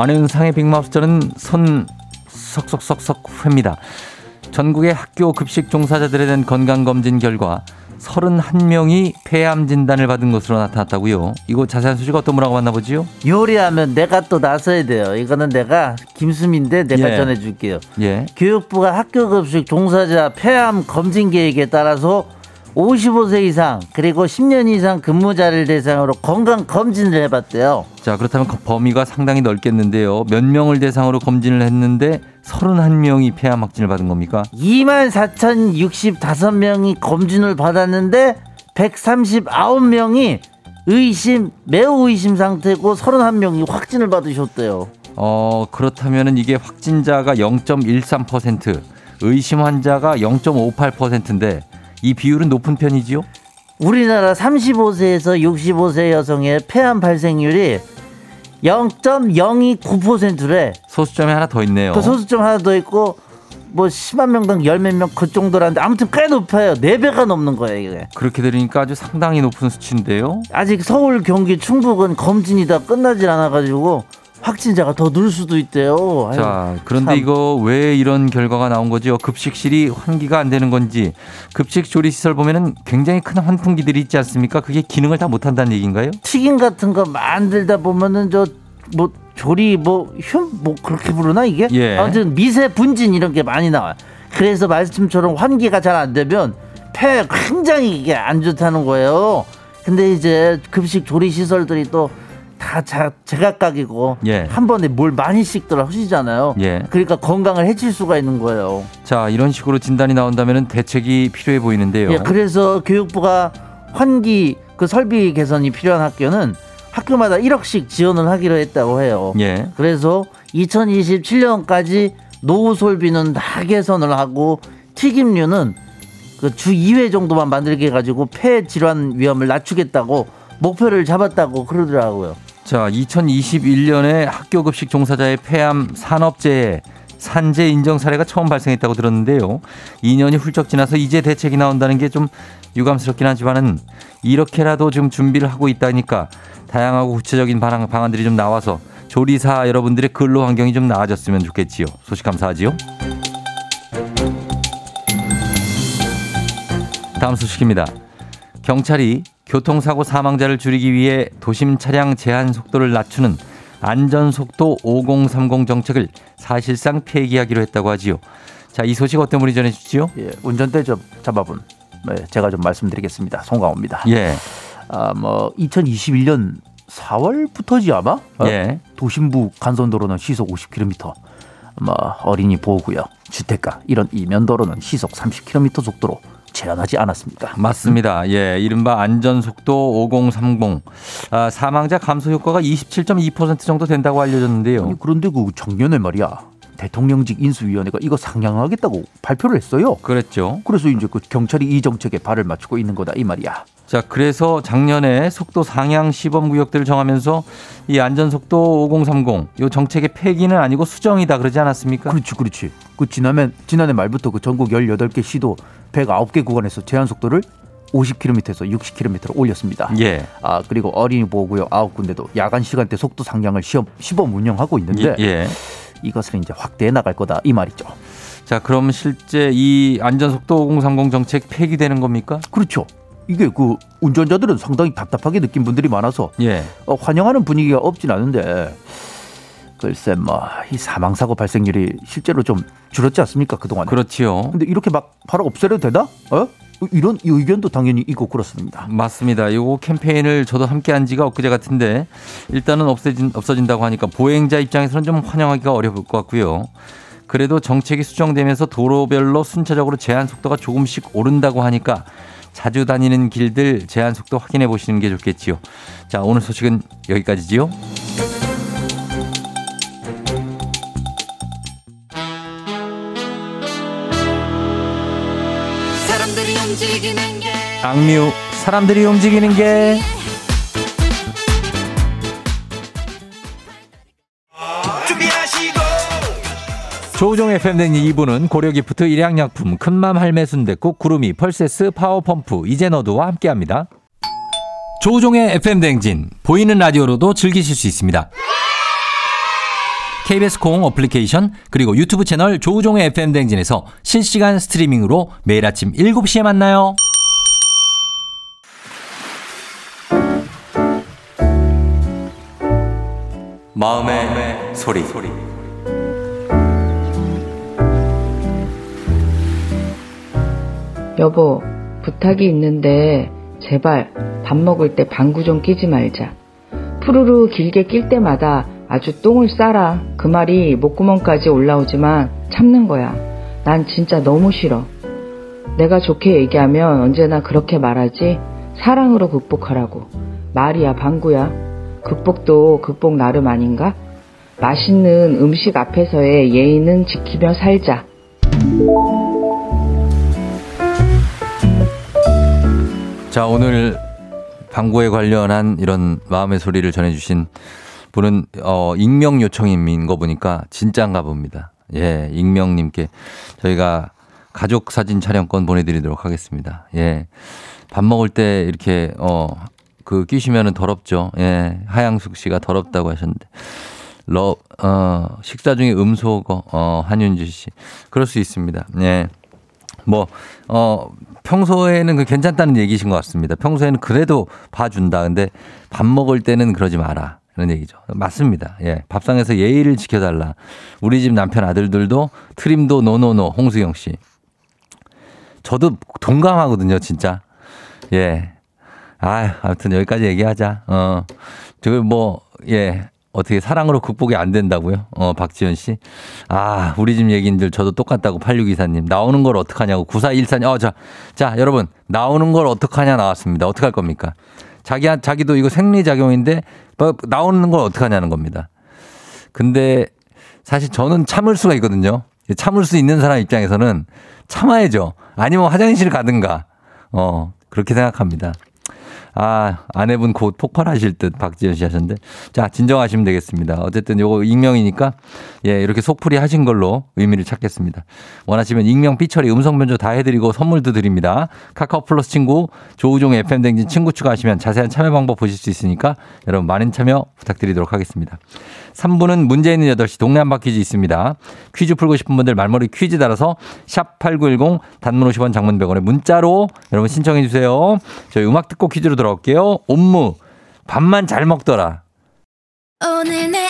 안윤상의 빅마우스 저는 손 석석석석 회입니다. 전국의 학교 급식 종사자들에 대한 건강검진 결과 31명이 폐암 진단을 받은 것으로 나타났다고요. 이거 자세한 소식 어떤 분하고 만나보지요? 요리하면 내가 또 나서야 돼요. 이거는 내가 김수민인데 내가 예. 전해줄게요. 예. 교육부가 학교 급식 종사자 폐암 검진 계획에 따라서 55세 이상 그리고 10년 이상 근무자를 대상으로 건강 검진을 해봤대요. 자, 그렇다면 거- 범위가 상당히 넓겠는데요. 몇 명을 대상으로 검진을 했는데 31명이 폐암 확진을 받은 겁니까? 24,065명이 검진을 받았는데 139명이 의심 매우 의심 상태고 31명이 확진을 받으셨대요. 어, 그렇다면은 이게 확진자가 0.13%, 의심 환자가 0.58%인데 이 비율은 높은 편이지요? 우리나라 35세에서 65세 여성의 폐암 발생률이 0.029%래. 소수점이 하나 더 있네요. 그 소수점 하나 더 있고 뭐 10만 명당 10몇 명 그 정도라는데 아무튼 꽤 높아요. 4배가 넘는 거예요, 이게. 그렇게 들으니까 아주 상당히 높은 수치인데요. 아직 서울, 경기, 충북은 검진이 다 끝나질 않아 가지고 확진자가 더 늘 수도 있대요. 아유, 자, 그런데 참. 이거 왜 이런 결과가 나온 거지요? 급식실이 환기가 안 되는 건지 급식 조리 시설 보면은 굉장히 큰 환풍기들이 있지 않습니까? 그게 기능을 다 못 한다는 얘기인가요? 튀김 같은 거 만들다 보면은 저 뭐 조리 뭐흉뭐 그렇게 부르나 이게? 예. 아무튼 미세 분진 이런 게 많이 나와요. 그래서 말씀처럼 환기가 잘 안 되면 폐에 굉장히 이게 안 좋다는 거예요. 근데 이제 급식 조리 시설들이 또 다 제각각이고 예. 한 번에 뭘 많이 씩들 하시잖아요. 예. 그러니까 건강을 해칠 수가 있는 거예요. 자, 이런 식으로 진단이 나온다면은 대책이 필요해 보이는데요. 예, 그래서 교육부가 환기 그 설비 개선이 필요한 학교는 학교마다 1억씩 지원을 하기로 했다고 해요. 예. 그래서 2027년까지 노후 설비는 다 개선을 하고 튀김류는 그 주 2회 정도만 만들게 해가지고 폐 질환 위험을 낮추겠다고 목표를 잡았다고 그러더라고요. 자, 2021년에 학교 급식 종사자의 폐암 산업재해 산재 인정 사례가 처음 발생했다고 들었는데요. 2년이 훌쩍 지나서 이제 대책이 나온다는 게 좀 유감스럽긴 하지만은 이렇게라도 지금 준비를 하고 있다니까 다양하고 구체적인 방안, 방안들이 좀 나와서 조리사 여러분들의 근로 환경이 좀 나아졌으면 좋겠지요. 소식 감사하지요. 다음 소식입니다. 경찰이 교통사고 사망자를 줄이기 위해 도심 차량 제한 속도를 낮추는 안전속도 5030 정책을 사실상 폐기하기로 했다고 하지요. 자, 이 소식 어떤 분이 전해 주시죠? 예, 운전대 좀 잡아본 네, 제가 좀 말씀드리겠습니다. 송강호입니다. 예, 아, 뭐 2021년 4월부터지 아마 어? 예. 도심부 간선도로는 시속 50km, 뭐 어린이 보호구역, 주택가 이런 이면도로는 시속 30km 속도로 제한하지 않았습니다. 맞습니다. 예, 이른바 안전속도 5030. 아, 사망자 감소 효과가 27.2% 정도 된다고 알려졌는데요. 아니, 그런데 그 작년에 말이야 대통령직 인수위원회가 이거 상향하겠다고 발표를 했어요. 그랬죠. 그래서 이제 그 경찰이 이 정책에 발을 맞추고 있는 거다 이 말이야. 자, 그래서 작년에 속도 상향 시범 구역들을 정하면서 이 안전속도 5030, 요 정책의 폐기는 아니고 수정이다 그러지 않았습니까? 그렇지, 그렇지. 그 지난해 지난해 말부터 그 전국 18개 시도 109개 구간에서 제한 속도를 50km에서 60km로 올렸습니다. 예. 아 그리고 어린이 보호구역 9군데도 야간 시간대 속도 상향을 시험 시범 운영하고 있는데 예, 예. 이것을 이제 확대해 나갈 거다 이 말이죠. 자, 그럼 실제 이 안전속도 5030 정책 폐기되는 겁니까? 그렇죠. 이게 그 운전자들은 상당히 답답하게 느낀 분들이 많아서 예. 어, 환영하는 분위기가 없진 않은데 글쎄 뭐 이 사망 사고 발생률이 실제로 좀 줄었지 않습니까 그 동안? 그렇지요. 근데 이렇게 막 바로 없애려도 되나? 어? 이런 이 의견도 당연히 있고 그렇습니다. 맞습니다. 요거 캠페인을 저도 함께 한 지가 엊그제 같은데 일단은 없어진, 없어진다고 하니까 보행자 입장에서는 좀 환영하기가 어려울 것 같고요. 그래도 정책이 수정되면서 도로별로 순차적으로 제한 속도가 조금씩 오른다고 하니까 자주 다니는 길들 제한 속도 확인해 보시는 게 좋겠지요. 자, 오늘 소식은 여기까지지요. 악뮤 사람들이 움직이는 게 조우종 FM 댕진 2부는 고려기프트 일양약품 큰맘 할매 순대국 구름이 펄세스 파워펌프 이젠어두와 함께합니다. 조우종의 FM 댕진 보이는 라디오로도 즐기실 수 있습니다. KBS 콩 어플리케이션 그리고 유튜브 채널 조우종의 FM 댕진에서 실시간 스트리밍으로 매일 아침 7시에 만나요. 마음의 소리. 여보, 부탁이 있는데 제발 밥 먹을 때 방구 좀 끼지 말자. 푸르르 길게 낄 때마다 아주 똥을 싸라. 그 말이 목구멍까지 올라오지만 참는 거야. 난 진짜 너무 싫어. 내가 좋게 얘기하면 언제나 그렇게 말하지. 사랑으로 극복하라고. 말이야, 방구야. 극복도 극복 나름 아닌가? 맛있는 음식 앞에서의 예의는 지키며 살자. 자, 오늘 방구에 관련한 이런 마음의 소리를 전해주신 분은, 어, 익명 요청인 거 보니까 진짜인가 봅니다. 예, 익명님께 저희가 가족 사진 촬영권 보내드리도록 하겠습니다. 예. 밥 먹을 때 이렇게, 어, 그 끼시면은 더럽죠. 예. 하양숙 씨가 더럽다고 하셨는데. 러, 어, 식사 중에 음소거, 어, 한윤주 씨. 그럴 수 있습니다. 예. 뭐, 어, 평소에는 그 괜찮다는 얘기신 것 같습니다. 평소에는 그래도 봐준다. 근데 밥 먹을 때는 그러지 마라. 그런 얘기죠. 맞습니다. 예. 밥상에서 예의를 지켜달라. 우리 집 남편 아들들도 트림도 노노노 홍수경 씨. 저도 동감하거든요, 진짜. 예. 아, 아무튼 여기까지 얘기하자. 어. 저거 뭐, 예. 어떻게 사랑으로 극복이 안 된다고요? 어, 박지현 씨. 아, 우리 집 얘기인들 저도 똑같다고 8624님. 나오는 걸 어떡하냐고 9414님. 어, 자, 자, 여러분. 나오는 걸 어떡하냐 나왔습니다. 어떡할 겁니까? 자기, 자기도 이거 생리작용인데 뭐 나오는 걸 어떡하냐는 겁니다. 근데 사실 저는 참을 수가 있거든요. 참을 수 있는 사람 입장에서는 참아야죠. 아니면 화장실 가든가. 어, 그렇게 생각합니다. 아, 아내분 곧 폭발하실 듯 박지현 씨 하셨는데. 자, 진정하시면 되겠습니다. 어쨌든 요거 익명이니까 예, 이렇게 속풀이 하신 걸로 의미를 찾겠습니다. 원하시면 익명 삐처리 음성 변조 다 해드리고 선물도 드립니다. 카카오 플러스 친구 조우종 FM 댕진 친구 추가하시면 자세한 참여 방법 보실 수 있으니까 여러분 많은 참여 부탁드리도록 하겠습니다. 3부는 문제 있는 8시 동네 한바 퀴즈 있습니다. 퀴즈 풀고 싶은 분들 말머리 퀴즈 달아서 샵 8910 단문 50원 장문 100원에 문자로 여러분 신청해 주세요. 저희 음악 듣고 퀴즈로 돌아올게요. 옴무 밥만 잘 먹더라. 오늘 내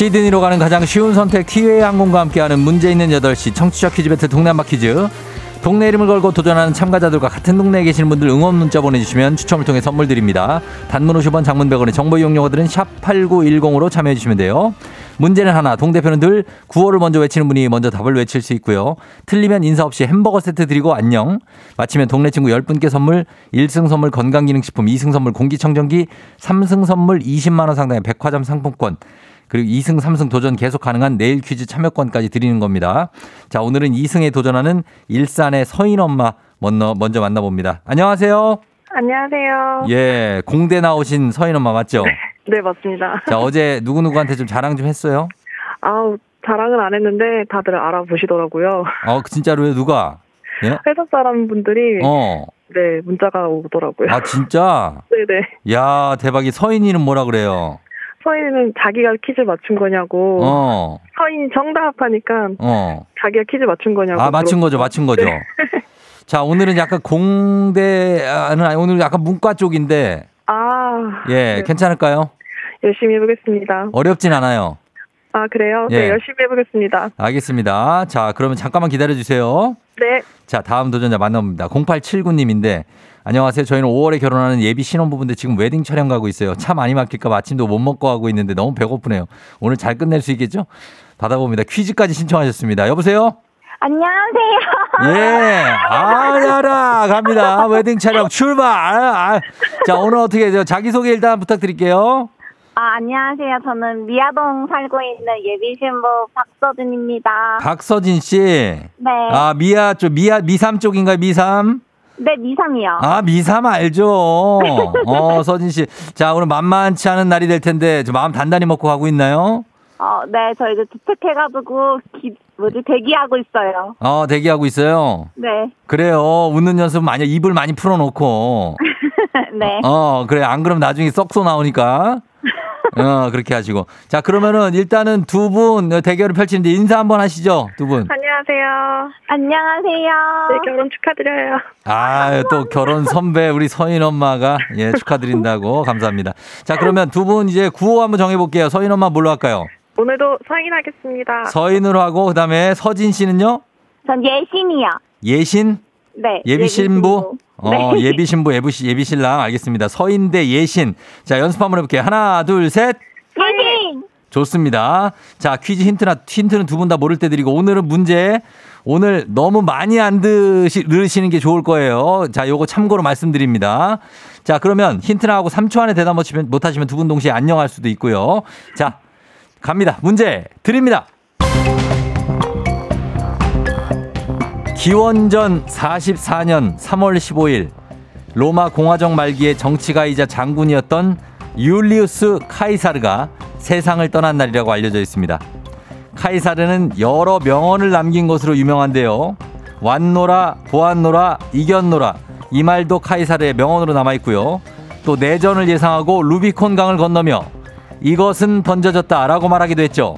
시드니로 가는 가장 쉬운 선택 티웨이 항공과 함께하는 문제 있는 8시 청취자 퀴즈 배틀 한바 퀴즈. 동네 이름을 걸고 도전하는 참가자들과 같은 동네에 계시는 분들 응원 문자 보내주시면 추첨을 통해 선물 드립니다. 단문 50원 장문 100원의 정보 이용료들은 샵 8910으로 참여해 주시면 돼요. 문제는 하나, 동대표는 늘 구호를 먼저 외치는 분이 먼저 답을 외칠 수 있고요. 틀리면 인사 없이 햄버거 세트 드리고 안녕. 마치면 동네 친구 10분께 선물, 1승 선물 건강기능식품, 2승 선물 공기청정기, 3승 선물 20만원 상당의 백화점 상품권, 그리고 2승, 3승 도전 계속 가능한 내일 퀴즈 참여권까지 드리는 겁니다. 자, 오늘은 2승에 도전하는 일산의 서인 엄마 먼저, 먼저 만나봅니다. 안녕하세요. 안녕하세요. 예, 공대 나오신 서인 엄마 맞죠? 네, 맞습니다. 자, 어제 누구누구한테 좀 자랑 좀 했어요? 아우, 자랑은 안 했는데 다들 알아보시더라고요. 어, 진짜로요? 누가? 예? 회사 사람분들이 어. 네, 문자가 오더라고요. 아, 진짜? 네네. <laughs> 야, 대박이 서인이는 뭐라 그래요? 서인은 자기가 퀴즈 맞춘 거냐고. 어, 서인 정답하니까 어. 자기가 퀴즈 맞춘 거냐고. 아, 맞춘 거죠, 맞춘 거죠. 네. <laughs> 자, 오늘은 약간 공대는 아니, 오늘 약간 문과 쪽인데, 아, 예, 네. 괜찮을까요? 열심히 해보겠습니다. 어렵진 않아요. 아, 그래요? 예. 네, 열심히 해보겠습니다. 알겠습니다. 자, 그러면 잠깐만 기다려 주세요. 네. 자, 다음 도전자 만나봅니다. 0879님인데, 안녕하세요. 저희는 5월에 결혼하는 예비 신혼부부인데 지금 웨딩 촬영 가고 있어요. 차 많이 막힐까 봐 아침도 못 먹고 하고 있는데 너무 배고프네요. 오늘 잘 끝낼 수 있겠죠? 받아봅니다. 퀴즈까지 신청하셨습니다. 여보세요? 안녕하세요. 예. 아야라 갑니다. 웨딩 촬영 출발. 아, 자, 오늘 어떻게 해요? 자기 소개 일단 부탁드릴게요. 아, 안녕하세요. 저는 미아동 살고 있는 예비 신부 박서준입니다. 박서진 씨. 네. 아, 미아 쪽, 미아, 미삼 쪽인가요? 미삼? 네, 미삼이요. 아, 미삼 알죠. 어, <laughs> 서진 씨. 자, 오늘 만만치 않은 날이 될 텐데, 저 마음 단단히 먹고 가고 있나요? 어, 네, 저 이제 도착해가지고, 기, 뭐지, 대기하고 있어요. 어, 대기하고 있어요. 네. 그래요. 웃는 연습 많이, 입을 많이 풀어놓고. <laughs> 네. 어, 그래. 안 그러면 나중에 썩소 나오니까. 어, 그렇게 하시고. 자, 그러면은 일단은 두 분 대결을 펼치는데 인사 한번 하시죠. 두 분. 안녕하세요. 안녕하세요. 네, 결혼 축하드려요. 아, 또 결혼 선배 우리 서인 엄마가 예, 축하드린다고 감사합니다. 자, 그러면 두 분 이제 구호 한번 정해 볼게요. 서인 엄마 뭘로 할까요? 오늘도 사인하겠습니다. 서인으로 하고 그다음에 서진 씨는요? 전 예신이요. 예신? 네. 예비 신부? 어, 네. <laughs> 예비 신부, 예비, 시- 예비 신랑 알겠습니다. 서인 대 예신. 자, 연습 한번 해볼게요. 하나, 둘, 셋. 예신! 좋습니다. 자, 퀴즈 힌트나 힌트는 두 분 다 모를 때 드리고 오늘은 문제 오늘 너무 많이 안 드시, 들으시는 게 좋을 거예요. 자, 요거 참고로 말씀드립니다. 자, 그러면 힌트 나하고 3초 안에 대답 못, 못 하시면 두 분 동시에 안녕할 수도 있고요. 자, 갑니다. 문제 드립니다. 기원전 44년 3월 15일 로마 공화정 말기의 정치가이자 장군이었던 율리우스 카이사르가 세상을 떠난 날이라고 알려져 있습니다. 카이사르는 여러 명언을 남긴 것으로 유명한데요. 완노라, 보안노라, 이겼노라 이 말도 카이사르의 명언으로 남아 있고요. 또 내전을 예상하고 루비콘 강을 건너며 이것은 던져졌다라고 말하기도 했죠.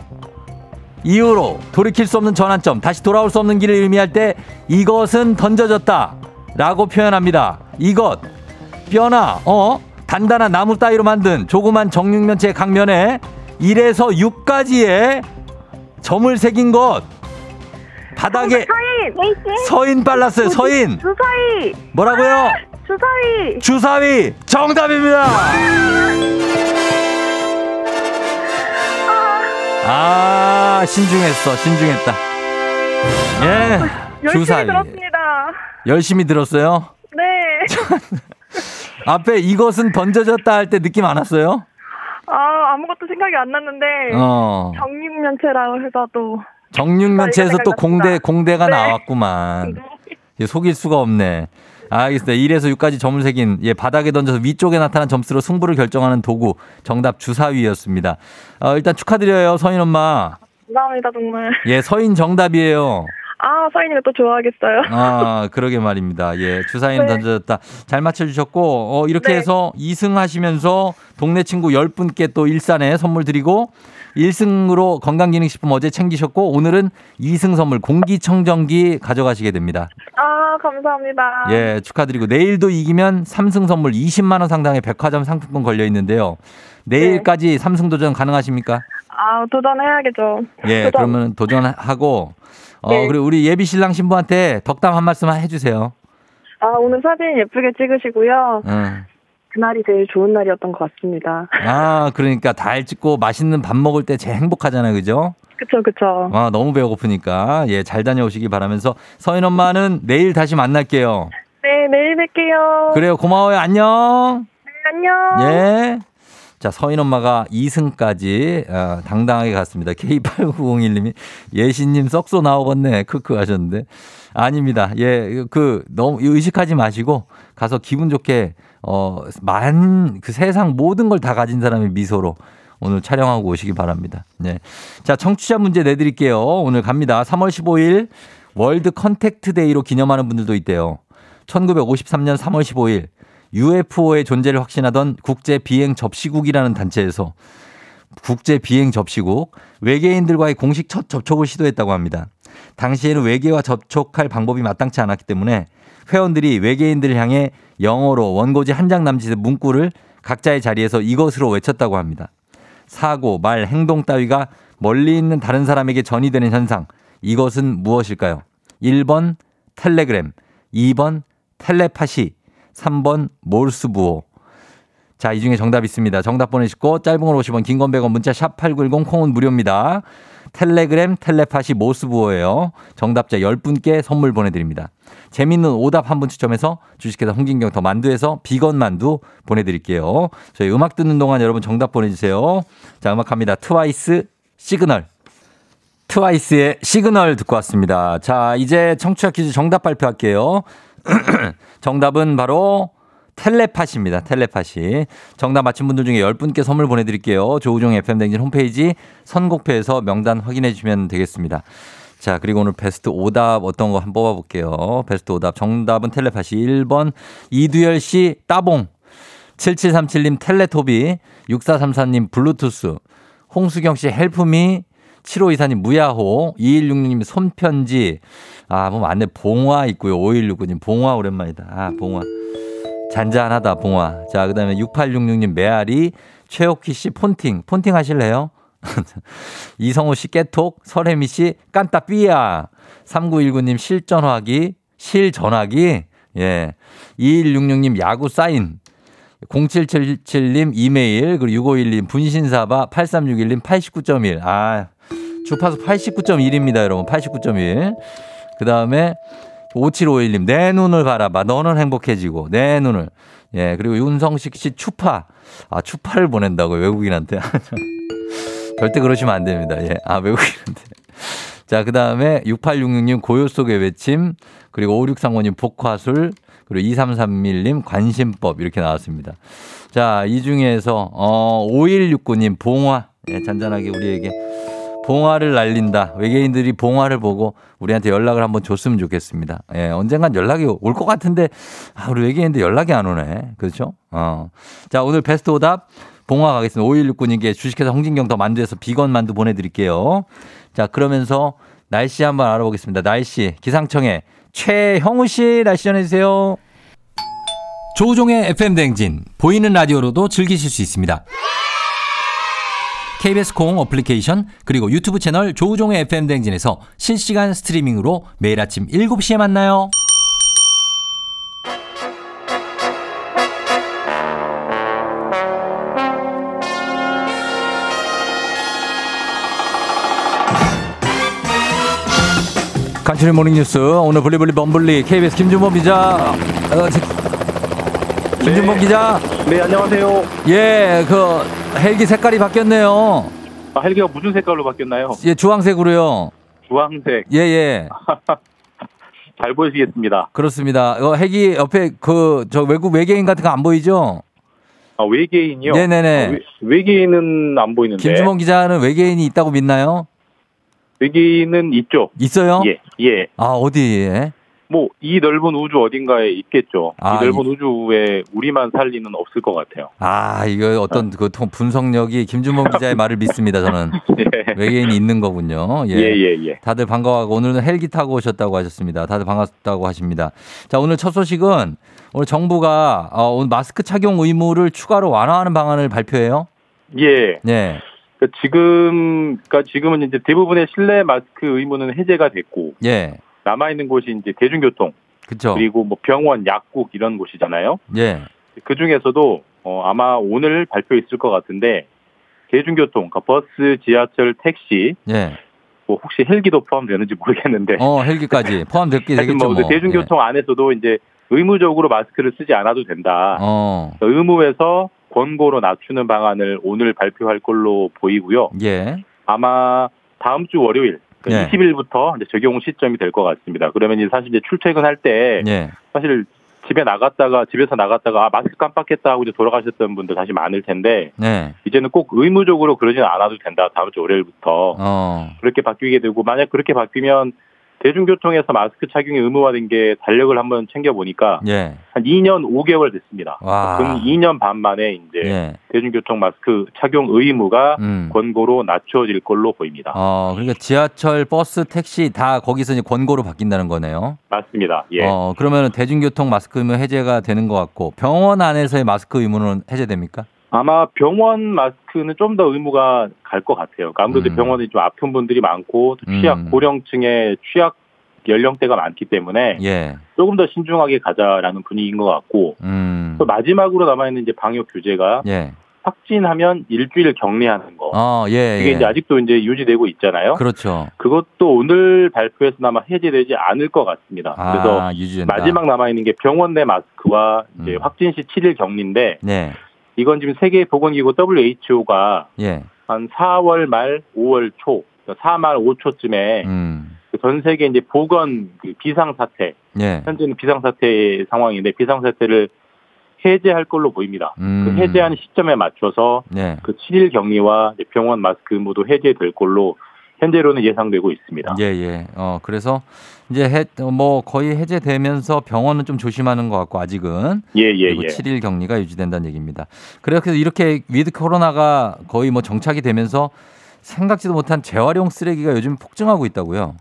이후로 돌이킬 수 없는 전환점, 다시 돌아올 수 없는 길을 의미할 때 이것은 던져졌다 라고 표현합니다. 이것, 뼈나, 어? 단단한 나무 따위로 만든 조그만 정육면체 강면에 1에서 6까지의 점을 새긴 것. 바닥에 사인! 예신! 서인 빨랐어요, 서인. 주사위! 뭐라고요? 주사위! 주사위 정답입니다. 아 신중했어 신중했다. 예 열심히 주사위 들었습니다. 열심히 들었어요. 네. <laughs> 앞에 이것은 던져졌다 할 때 느낌 안 왔어요? 아, 아무것도 생각이 안 났는데, 어 정육면체라고 해서 또, 정육면체에서 또 공대 공대가 네. 나왔구만. 예, 속일 수가 없네. 알겠습니다. 1에서 6까지 점을 새긴 예, 바닥에 던져서 위쪽에 나타난 점수로 승부를 결정하는 도구 정답 주사위였습니다. 어, 일단 축하드려요 서인 엄마. 감사합니다, 정말. 예 서인 정답이에요. 아, 서인이가 또 좋아하겠어요. 아 그러게 말입니다. 예 주사위는 네. 던져졌다. 잘 맞춰주셨고 어, 이렇게 네. 해서 2승 하시면서 동네 친구 10분께 또 일산에 선물 드리고 1승으로 건강기능식품 어제 챙기셨고 오늘은 2승 선물 공기청정기 가져가시게 됩니다. 아, 감사합니다. 예, 축하드리고 내일도 이기면 3승 선물 20만 원 상당의 백화점 상품권 걸려 있는데요. 내일까지 삼 3승 도전 가능하십니까? 아, 도전해야겠죠. 예, 도전. 그러면 도전하고 어 네. 그리고 우리 예비 신랑 신부한테 덕담 한 말씀 해 주세요. 아, 오늘 사진 예쁘게 찍으시고요. 응. 그날이 제일 좋은 날이었던 것 같습니다. 아, 그러니까 달 찍고 맛있는 밥 먹을 때 제일 행복하잖아요. 그죠? 그쵸, 그쵸. 아, 너무 배고프니까 예, 잘 다녀오시기 바라면서 서인 엄마는 내일 다시 만날게요. 네, 내일 뵐게요. 그래요. 고마워요. 안녕. 네, 안녕. 예. 자, 서인 엄마가 2승까지 어, 당당하게 갔습니다. <laughs> K8901님이 예신님 썩소 나오겠네. 크크 하셨는데. 아닙니다. 예, 그, 너무 의식하지 마시고 가서 기분 좋게, 어, 만, 그 세상 모든 걸 다 가진 사람의 미소로 오늘 촬영하고 오시기 바랍니다. 네. 자, 청취자 문제 내드릴게요. 오늘 갑니다. 3월 15일 World Contact Day로 기념하는 분들도 있대요. 1953년 3월 15일 UFO의 존재를 확신하던 국제 비행 접시국이라는 단체에서 국제 비행 접시국 외계인들과의 공식 첫 접촉을 시도했다고 합니다. 당시에는 외계와 접촉할 방법이 마땅치 않았기 때문에 회원들이 외계인들을 향해 영어로 원고지 한 장 남짓의 문구를 각자의 자리에서 이것으로 외쳤다고 합니다. 사고, 말, 행동 따위가 멀리 있는 다른 사람에게 전이되는 현상. 이것은 무엇일까요? 1번 텔레그램, 2번 텔레파시, 3번 몰수부호. 자, 이 중에 정답 있습니다. 정답 보내시고 짧은 걸 50원, 긴 건 100원, 문자 샵 8910 콩은 무료입니다. 텔레그램, 텔레파시, 모스부호예요. 정답자 10분께 선물 보내드립니다. 재밌는 오답 한 분 추첨해서 주식회사 홍진경 더 만두에서 비건 만두 보내드릴게요. 저희 음악 듣는 동안 여러분 정답 보내주세요. 자, 음악 갑니다. 트와이스 시그널. 트와이스의 시그널 듣고 왔습니다. 자, 이제 청취자 퀴즈 정답 발표할게요. <clears throat> 정답은 바로 텔레파시입니다. 텔레파시. 정답 맞힌 분들 중에 10분께 선물 보내드릴게요. 조우종 FM댕진 홈페이지 선곡표에서 명단 확인해 주시면 되겠습니다. 자, 그리고 오늘 베스트 오답 어떤 거 한번 뽑아볼게요. 베스트 오답. 정답은 텔레파시 1번 이두열 씨 따봉. 7737님 텔레토비. 6434님 블루투스. 홍수경 씨 help me. 7524님 무야호. 2166님 손편지. 아, 뭐 맞네. 봉화 있고요. 5169님 봉화 오랜만이다. 아, 봉화. 잔잔하다, 봉화. 자, 그 다음에 6866님 메아리, 최옥희 씨 폰팅. 폰팅 하실래요? <laughs> 이성호 씨 깨톡, 설혜미 씨 깐따 삐야. 3919님 실전화기, 실전화기. 예. 2166님 야구 사인. 0777님 이메일, 그리고 6512님 분신사바, 8361님 89.1. 아, 주파수 89.1입니다, 여러분. 89.1. 그 다음에 5751님, 내 눈을 바라봐. 너는 행복해지고, 내 눈을. 예, 그리고 윤성식 씨 추파. 아, 추파를 보낸다고요, 외국인한테. <laughs> 절대 그러시면 안 됩니다. 예, 아, 외국인한테. 자, 그 다음에 6866님 고요 속의 외침, 그리고 5635님 복화술, 그리고 2331님 관심법 이렇게 나왔습니다. 자, 이 중에서, 어, 5169님 봉화. 예, 잔잔하게 우리에게 봉화를 날린다. 외계인들이 봉화를 보고 우리한테 연락을 한번 줬으면 좋겠습니다. 예, 언젠간 연락이 올 것 같은데, 아, 우리 외계인들 연락이 안 오네. 그렇죠? 어. 자, 오늘 베스트 오답 봉화 가겠습니다. 5169님께 주식회사 홍진경 더 만두에서 비건 만두 보내드릴게요. 자, 그러면서 날씨 한번 알아보겠습니다. 날씨, 기상청에 최형우 씨 날씨 전해주세요. 조우종의 FM대행진, 보이는 라디오로도 즐기실 수 있습니다. KBS 공 어플리케이션 그리고 유튜브 채널 조우종의 FM 댕진에서 실시간 스트리밍으로 매일 아침 7시에 만나요. 간추린 모닝뉴스 오늘 블리블리 범블리 KBS 김준범 기자 어, 저- 김준범 기자 네, 안녕하세요. 예그 헬기 색깔이 바뀌었네요 아, 헬기가 무슨 색깔로 바뀌었나요? 예 주황색으로요 주황색. 예 예. <laughs> 잘 보이시겠습니다. 그렇습니다. 어, 헬기 옆에 그 저 외국 외계인 같은 거 안 보이죠? 아, 외계인이요? 네네네. 아, 외, 외계인은 안 보이는데. 김주범 기자는 외계인이 있다고 믿나요? 외계인은 있죠. 있어요? 예, 예. 아 어디에? 뭐, 이 넓은 우주 어딘가에 있겠죠. 아, 이 넓은 우주에 우리만 살 리는 없을 것 같아요. 아 이거 어떤 그 통- 분석력이 김준범 기자의 말을 믿습니다. 저는 <laughs> 예. 외계인이 있는 거군요. 예, 예, 예. 다들 반가워하고 오늘은 헬기 타고 오셨다고 하셨습니다. 다들 반갑다고 하십니다. 자 오늘 첫 소식은 오늘 정부가 어, 오늘 마스크 착용 의무를 추가로 완화하는 방안을 발표해요. 예. 네, 그러니까 지금, 그러니까 지금은 이제 대부분의 실내 마스크 의무는 해제가 됐고, 예, 남아 있는 곳이 이제 대중교통, 그렇죠. 그리고 뭐 병원, 약국 이런 곳이잖아요. 예, 그 중에서도 어, 아마 오늘 발표 있을 것 같은데 대중교통, 그러니까 버스, 지하철, 택시, 예. 뭐 혹시 헬기도 포함되는지 모르겠는데 어 헬기까지 <laughs> 포함됐게 하여튼 되겠죠. 뭐 뭐. 그 대중교통 안에서도 이제 의무적으로 마스크를 쓰지 않아도 된다. 예. 어, 의무에서 권고로 낮추는 방안을 오늘 발표할 걸로 보이고요. 예, 아마 다음 주 월요일 예. 20일부터 이제 적용 시점이 될 것 같습니다. 그러면 이제 사실 이제 출퇴근할 때 예. 사실 집에 나갔다가 집에서 나갔다가 아, 마스크 깜빡했다 하고 이제 돌아가셨던 분들 사실 많을 텐데 네. 이제는 꼭 의무적으로 그러지는 않아도 된다. 다음 주 월요일부터 어, 그렇게 바뀌게 되고 만약 그렇게 바뀌면 대중교통에서 마스크 착용이 의무화된 게 달력을 한번 챙겨 보니까 예. 한 2년 5개월 됐습니다. 와. 근 2년 반 만에 이제 예. 대중교통 마스크 착용 의무가 음. 권고로 낮춰질 걸로 보입니다. 어, 그러니까 지하철, 버스, 택시 다 거기서 이제 권고로 바뀐다는 거네요. 맞습니다. 예. 어, 그러면 대중교통 마스크 의무 해제가 되는 것 같고 병원 안에서의 마스크 의무는 해제됩니까? 아마 병원 마스크는 좀 더 의무가 갈 것 같아요. 그러니까 아무래도 음. 병원에 좀 아픈 분들이 많고 또 취약 음. 고령층의 취약 연령대가 많기 때문에 예. 조금 더 신중하게 가자라는 분위기인 것 같고 음. 또 마지막으로 남아 있는 이제 방역 규제가 예. 확진하면 일주일 격리하는 거. 어, 예. 이게 예. 이제 아직도 이제 유지되고 있잖아요. 그렇죠. 그것도 오늘 발표에서나마 해제되지 않을 것 같습니다. 그래서 아, 유지된다. 마지막 남아 있는 게 병원 내 마스크와 이제 음. 확진 시 7일 격리인데 네. 이건 지금 세계 보건기구 WHO가 예. 한 4월 말 5월 초, 4말 5초쯤에 음. 전 세계 이제 보건 그 비상 사태, 예. 현재는 비상 사태 상황인데 비상 사태를 해제할 걸로 보입니다. 음. 그 해제하는 시점에 맞춰서 네. 그 7일 격리와 병원 마스크 의무도 해제될 걸로 현재로는 예상되고 있습니다. 예, 예. 어, 그래서 이제 해, 어, 뭐 거의 해제되면서 병원은 좀 조심하는 것 같고 아직은 예, 예, 그리고 예. 7일 격리가 유지된다는 얘기입니다. 그래서 이렇게 위드 코로나가 거의 뭐 정착이 되면서 생각지도 못한 재활용 쓰레기가 요즘 폭증하고 있다고요.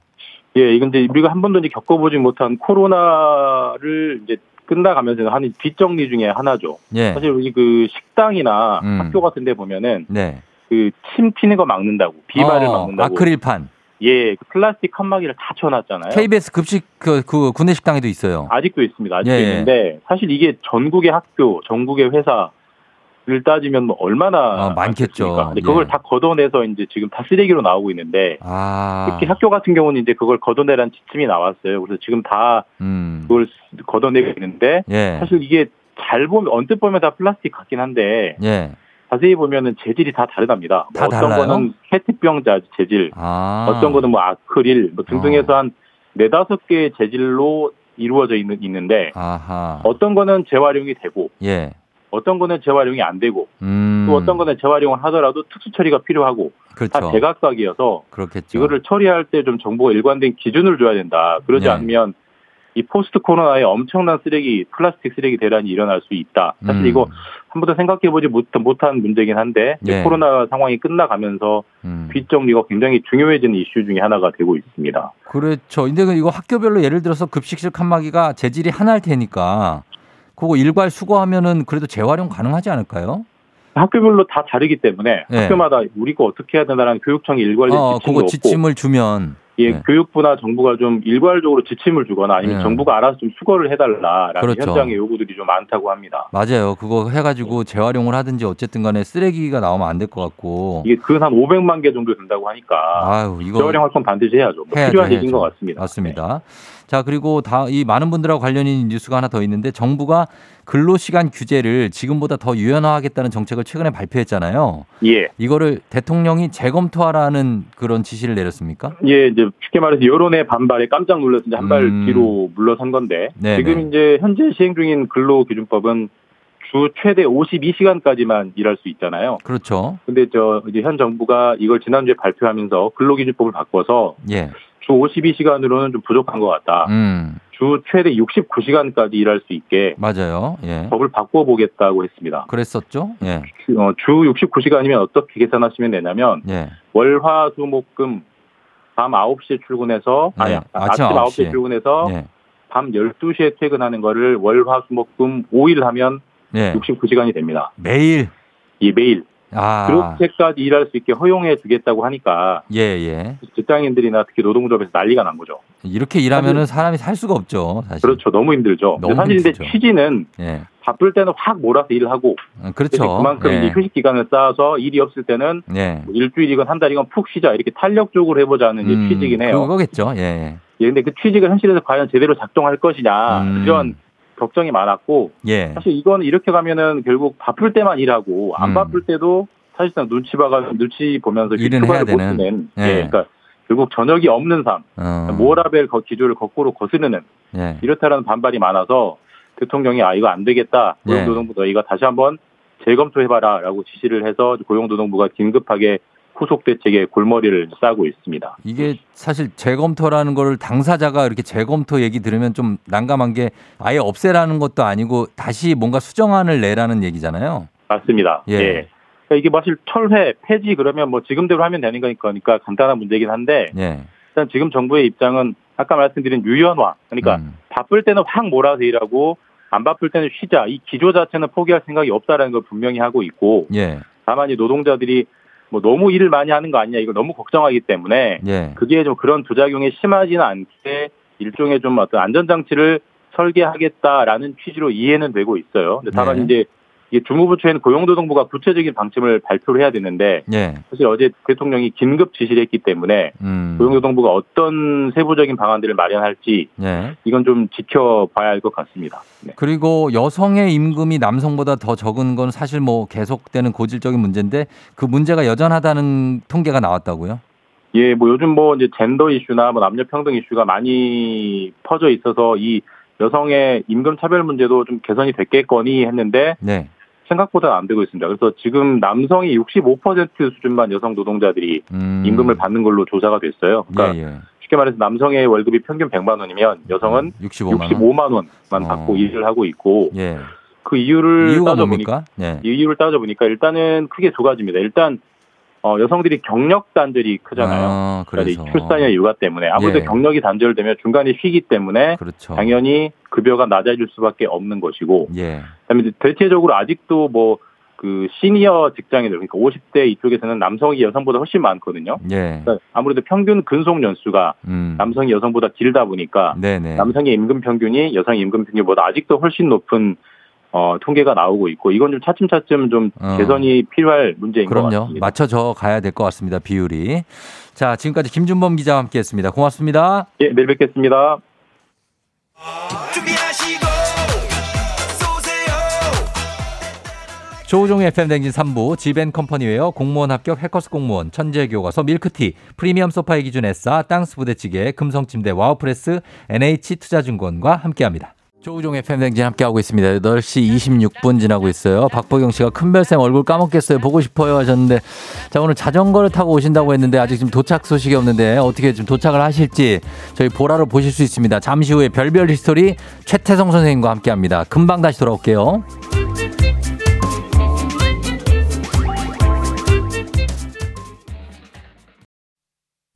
예, 이건 이제 우리가 한 번도 이제 겪어보지 못한 코로나를 이제 끝나가면서 하는 뒷정리 중에 하나죠. 예. 사실 우리 그 식당이나 음. 학교 같은 데 보면은 네. 그 침 튀는 거 막는다고, 비말을 어, 막는다고. 아크릴판. 예, 그 플라스틱 칸막이를 다 쳐놨잖아요. KBS 급식 그, 그 구내 식당에도 있어요. 아직도 있습니다. 아직도 예, 예. 있는데 사실 이게 전국의 학교, 전국의 회사를 따지면 뭐 얼마나 어, 많겠죠. 근데 그걸 예. 다 걷어내서 이제 지금 다 쓰레기로 나오고 있는데 아. 특히 학교 같은 경우는 이제 그걸 걷어내라는 지침이 나왔어요. 그래서 지금 다 음. 그걸 걷어내고 있는데 예. 사실 이게 잘 보면 언뜻 보면 다 플라스틱 같긴 한데 예. 자세히 보면은 재질이 다 다르답니다. 뭐다 어떤 달라요? 거는 페트병 자- 재질, 아. 어떤 거는 뭐 아크릴 뭐 등등해서 어. 한 네다섯 개의 재질로 이루어져 있는 있는데 아하. 어떤 거는 재활용이 되고 예. 어떤 거는 재활용이 안 되고 음. 또 어떤 거는 재활용을 하더라도 특수 처리가 필요하고 그렇죠. 다 제각각이어서 그렇겠죠. 이거를 처리할 때 좀 정부가 일관된 기준을 줘야 된다. 그러지 네. 않으면 이 포스트 코로나에 엄청난 쓰레기, 플라스틱 쓰레기 대란이 일어날 수 있다. 사실 음. 이거 한 번도 생각해보지 못한, 문제긴 한데 예. 코로나 상황이 끝나가면서 음. 뒷정리가 굉장히 중요해지는 이슈 중에 하나가 되고 있습니다. 그렇죠. 근데 그 이거 학교별로 예를 들어서 급식실 칸막이가 재질이 하나일 테니까 그거 일괄 수거하면은 그래도 재활용 가능하지 않을까요? 학교별로 다 다르기 때문에 네. 학교마다 우리 거 어떻게 해야 된다는 교육청이 일괄된 어, 지침도 그거 없고 지침을 주면 예, 네. 교육부나 정부가 좀 일괄적으로 지침을 주거나 아니면 네. 정부가 알아서 좀 수거를 해달라라는 그렇죠. 현장의 요구들이 좀 많다고 합니다. 맞아요. 그거 해가지고 재활용을 하든지 어쨌든 간에 쓰레기가 나오면 안 될 것 같고. 이게 근한 500만 개 정도 된다고 하니까 아유, 이거 재활용할 건 반드시 해야죠. 뭐 해야죠, 필요한 얘기인 해야죠. 것 같습니다. 네. 맞습니다. 자, 그리고 다 이 많은 분들하고 관련 있는 뉴스가 하나 더 있는데 정부가 근로시간 규제를 지금보다 더 유연화하겠다는 정책을 최근에 발표했잖아요. 예. 이거를 대통령이 재검토하라는 그런 지시를 내렸습니까? 예, 이제 쉽게 말해서 여론의 반발에 깜짝 놀라서 이제 한발 음. 뒤로 물러선 건데 네네. 지금 이제 현재 시행 중인 근로기준법은 주 최대 52시간까지만 일할 수 있잖아요. 그렇죠. 근데 저 이제 현 정부가 이걸 지난주에 발표하면서 근로기준법을 바꿔서 예. 주 52시간으로는 좀 부족한 것 같다. 음, 주 최대 69시간까지 일할 수 있게 맞아요. 예. 법을 바꿔보겠다고 했습니다. 그랬었죠? 예. 어, 주 69시간이면 어떻게 계산하시면 되냐면 예. 월화수목금 밤 9시에 출근해서 네, 아니 아침 아침 9시에, 9시 에. 출근해서 예. 밤 12시에 퇴근하는 거를 월화수목금 5일 하면 예. 69시간이 됩니다. 매일 이 매일 아. 그렇게까지 일할 수 있게 허용해 주겠다고 하니까 예, 예. 직장인들이나 특히 노동조합에서 난리가 난 거죠. 이렇게 일하면은 사람이 살 수가 없죠, 사실. 그렇죠. 너무 힘들죠. 너무 근데 사실 근데 힘들죠. 취지는 예. 바쁠 때는 확 몰아서 일하고 어, 그렇죠. 그만큼 예. 휴식 기간을 쌓아서 일이 없을 때는 예. 뭐 일주일이건 한 달이건 푹 쉬자 이렇게 탄력적으로 해보자는 음, 취지긴 해요. 그거겠죠. 예. 예, 근데 그 취지가 현실에서 과연 제대로 작동할 것이냐 음. 이런 걱정이 많았고 예. 사실 이거는 이렇게 가면은 결국 바쁠 때만 일하고 안 음. 바쁠 때도 사실상 눈치 봐가 눈치 보면서 일은 해야 못 되는. 예. 예, 그러니까 결국 저녁이 없는 삶, 어. 모라벨 거 기조를 거꾸로 거스르는 예. 이렇다라는 반발이 많아서 대통령이 아 이거 안 되겠다 예. 고용노동부 너희가 다시 한번 재검토해봐라라고 지시를 해서 고용노동부가 긴급하게 후속 대책에 골머리를 싸고 있습니다. 이게 사실 재검토라는 거를 당사자가 이렇게 재검토 얘기 들으면 좀 난감한 게 아예 없애라는 것도 아니고 다시 뭔가 수정안을 내라는 얘기잖아요. 맞습니다. 예. 예. 그러니까 이게 사실 철회, 폐지 그러면 뭐 지금대로 하면 되는 거니까 그러니까 간단한 문제긴 한데 예. 일단 지금 정부의 입장은 아까 말씀드린 유연화 그러니까 음. 바쁠 때는 확 몰아서 일하고 안 바쁠 때는 쉬자. 이 기조 자체는 포기할 생각이 없다라는 걸 분명히 하고 있고 예. 다만 이 노동자들이 뭐 너무 일을 많이 하는 거 아니냐 이걸 너무 걱정하기 때문에 예. 그게 좀 그런 부작용이 심하지는 않게 일종의 좀 어떤 안전장치를 설계하겠다라는 취지로 이해는 되고 있어요. 근데 다만 네. 이제 이게 주무부처에는 고용노동부가 구체적인 방침을 발표를 해야 되는데 예. 사실 어제 대통령이 긴급 지시를 했기 때문에 음. 고용노동부가 어떤 세부적인 방안들을 마련할지 예. 이건 좀 지켜봐야 할 것 같습니다. 네. 그리고 여성의 임금이 남성보다 더 적은 건 사실 뭐 계속되는 고질적인 문제인데 그 문제가 여전하다는 통계가 나왔다고요? 예, 뭐 요즘 뭐 이제 젠더 이슈나 뭐 남녀 평등 이슈가 많이 퍼져 있어서 이 여성의 임금 차별 문제도 좀 개선이 됐겠거니 했는데 네. 생각보다 안 되고 있습니다. 그래서 지금 남성이 65% 수준만 여성 노동자들이 음. 임금을 받는 걸로 조사가 됐어요. 그러니까 예, 예. 쉽게 말해서 남성의 월급이 평균 100만 원이면 여성은 65만 원. 65만 원만 어. 받고 일을 하고 있고 예. 그 이유를 이유가 따져보니까 뭡니까? 예. 이 이유를 따져 보니까 일단은 크게 두 가지입니다. 일단 어, 여성들이 경력 단절이 크잖아요. 아, 그러니까 그래서 이 출산이나 육아 때문에 아무래도 예. 경력이 단절되면 중간에 쉬기 때문에 그렇죠. 당연히 급여가 낮아질 수밖에 없는 것이고 예. 그다음에 이제 대체적으로 아직도 뭐 그 시니어 직장인들 그러니까 50대 이쪽에서는 남성이 여성보다 훨씬 많거든요. 예. 그러니까 아무래도 평균 근속 연수가 음. 남성이 여성보다 길다 보니까 네네. 남성의 임금 평균이 여성의 임금 평균보다 아직도 훨씬 높은 어, 통계가 나오고 있고 이건 좀 차츰차츰 좀 어. 개선이 필요할 문제인 것 그럼요. 같습니다. 맞춰져 가야 될 것 같습니다. 비율이. 자, 지금까지 김준범 기자와 함께 했습니다. 고맙습니다. 예, 내일 뵙겠습니다. 조우종의 FM 댕진 3부 지벤컴퍼니웨어 공무원 합격 해커스 공무원 천재 교과서 밀크티 프리미엄 소파의 기준 에싸 땅스 부대찌개 금성침대 와우프레스 NH투자증권과 함께합니다. 조우종의 FM 댕진 함께하고 있습니다. 8시 26분 지나고 있어요. 박보경 씨가 큰별쌤 얼굴 까먹겠어요. 보고 싶어요 하셨는데 자 오늘 자전거를 타고 오신다고 했는데 아직 지금 도착 소식이 없는데 어떻게 좀 도착을 하실지 저희 보라로 보실 수 있습니다. 잠시 후에 별별 히스토리 최태성 선생님과 함께합니다. 금방 다시 돌아올게요.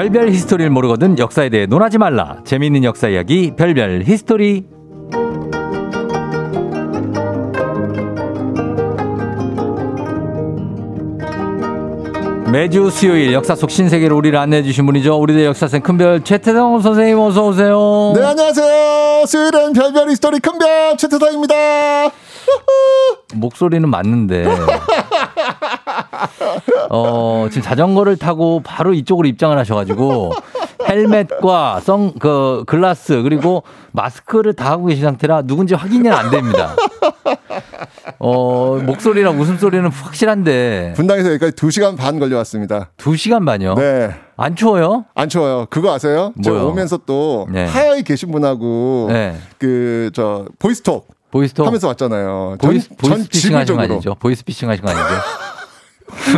별별 히스토리를 모르거든 역사에 대해 논하지 말라. 재미있는 역사 이야기 별별 히스토리. 매주 수요일 역사 속 신세계로 우리를 안내해 주신 분이죠. 우리들 역사생 큰별 최태성 선생님 어서 오세요. 네, 안녕하세요. 수요일엔 별별 history 큰별 최태성입니다. 목소리는 맞는데. <laughs> 어, 지금 자전거를 타고 바로 이쪽으로 입장을 하셔가지고 헬멧과 선, 그, 글라스, 그리고 마스크를 다 하고 계신 상태라 누군지 확인이 안 됩니다. 어, 목소리랑 웃음소리는 확실한데. 분당에서 여기까지 2시간 반 걸려왔습니다. 2시간 반이요? 네. 안 추워요? 안 추워요. 그거 아세요? 제가 뭐요? 오면서 또 네. 하와이 계신 분하고 네. 그저 보이스톡 보이스톡? 하면서 왔잖아요. 보이스, 전, 보이스 전 피싱 하신 거 아니죠? 보이스 피싱 하신 거 아니죠?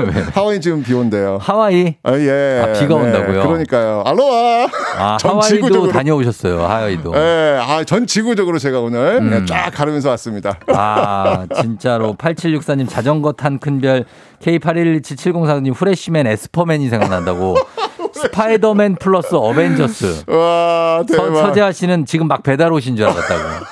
왜? 하와이 지금 비 온대요. 하와이? 아, 예. 아, 비가 온다고요? 그러니까요. 알로하. 아, <laughs> 전 하와이도 지구적으로. 다녀오셨어요, 하와이도. 예, 아, 전 지구적으로 제가 오늘 음. 쫙 가르면서 왔습니다. 아, 진짜로. 8764님 자전거 탄 큰별 K811770사님 후레쉬맨 에스퍼맨이 생각난다고. <laughs> 스파이더맨 플러스 어벤져스. 와, 서, 대박. 서재하 씨는 지금 막 배달 오신 줄 알았다고.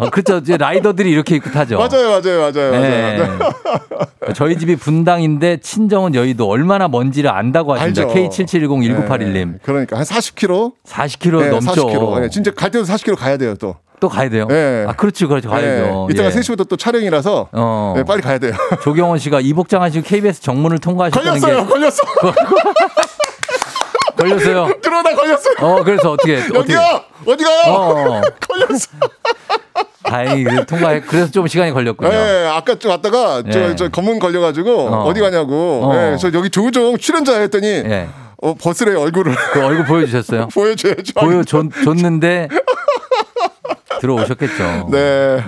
어, 그쵸. 이제 라이더들이 이렇게 입고 타죠. 맞아요, 맞아요, 맞아요, 네. 맞아요. <laughs> 저희 집이 분당인데 친정은 여의도 얼마나 먼지를 안다고 하십니다. 알죠. K77101981님. 네, 그러니까 한 40km? 40km 넘죠. 40km. 네, 진짜 갈 때도 40km 가야 돼요, 또. 또 가야 돼요? 네. 아, 그렇지. 가야죠. 네, 이따가 예. 3시부터 또 촬영이라서 어. 네, 빨리 가야 돼요. 조경원 씨가 이복장 하시고 KBS 정문을 통과하셨다는 걸렸어요, 게 걸렸어. 걸렸어 요. 들어오다 <laughs> 걸렸어요. 어, 그래서 어떻게 여기요! 어디가요? 어, <laughs> 걸렸어. 다행히 그 통과해. 그래서 좀 시간이 걸렸군요. 네, 아까 좀 왔다가 저, 예. 저 검문 걸려가지고 어. 어. 디 가냐고. 어. 네, 저 여기 조우종 출연자 했더니 예. 어, 버스래 얼굴을 그 얼굴 보여주셨어요? <laughs> 보여줘야죠. 보여줬는데 들어오셨겠죠. 네.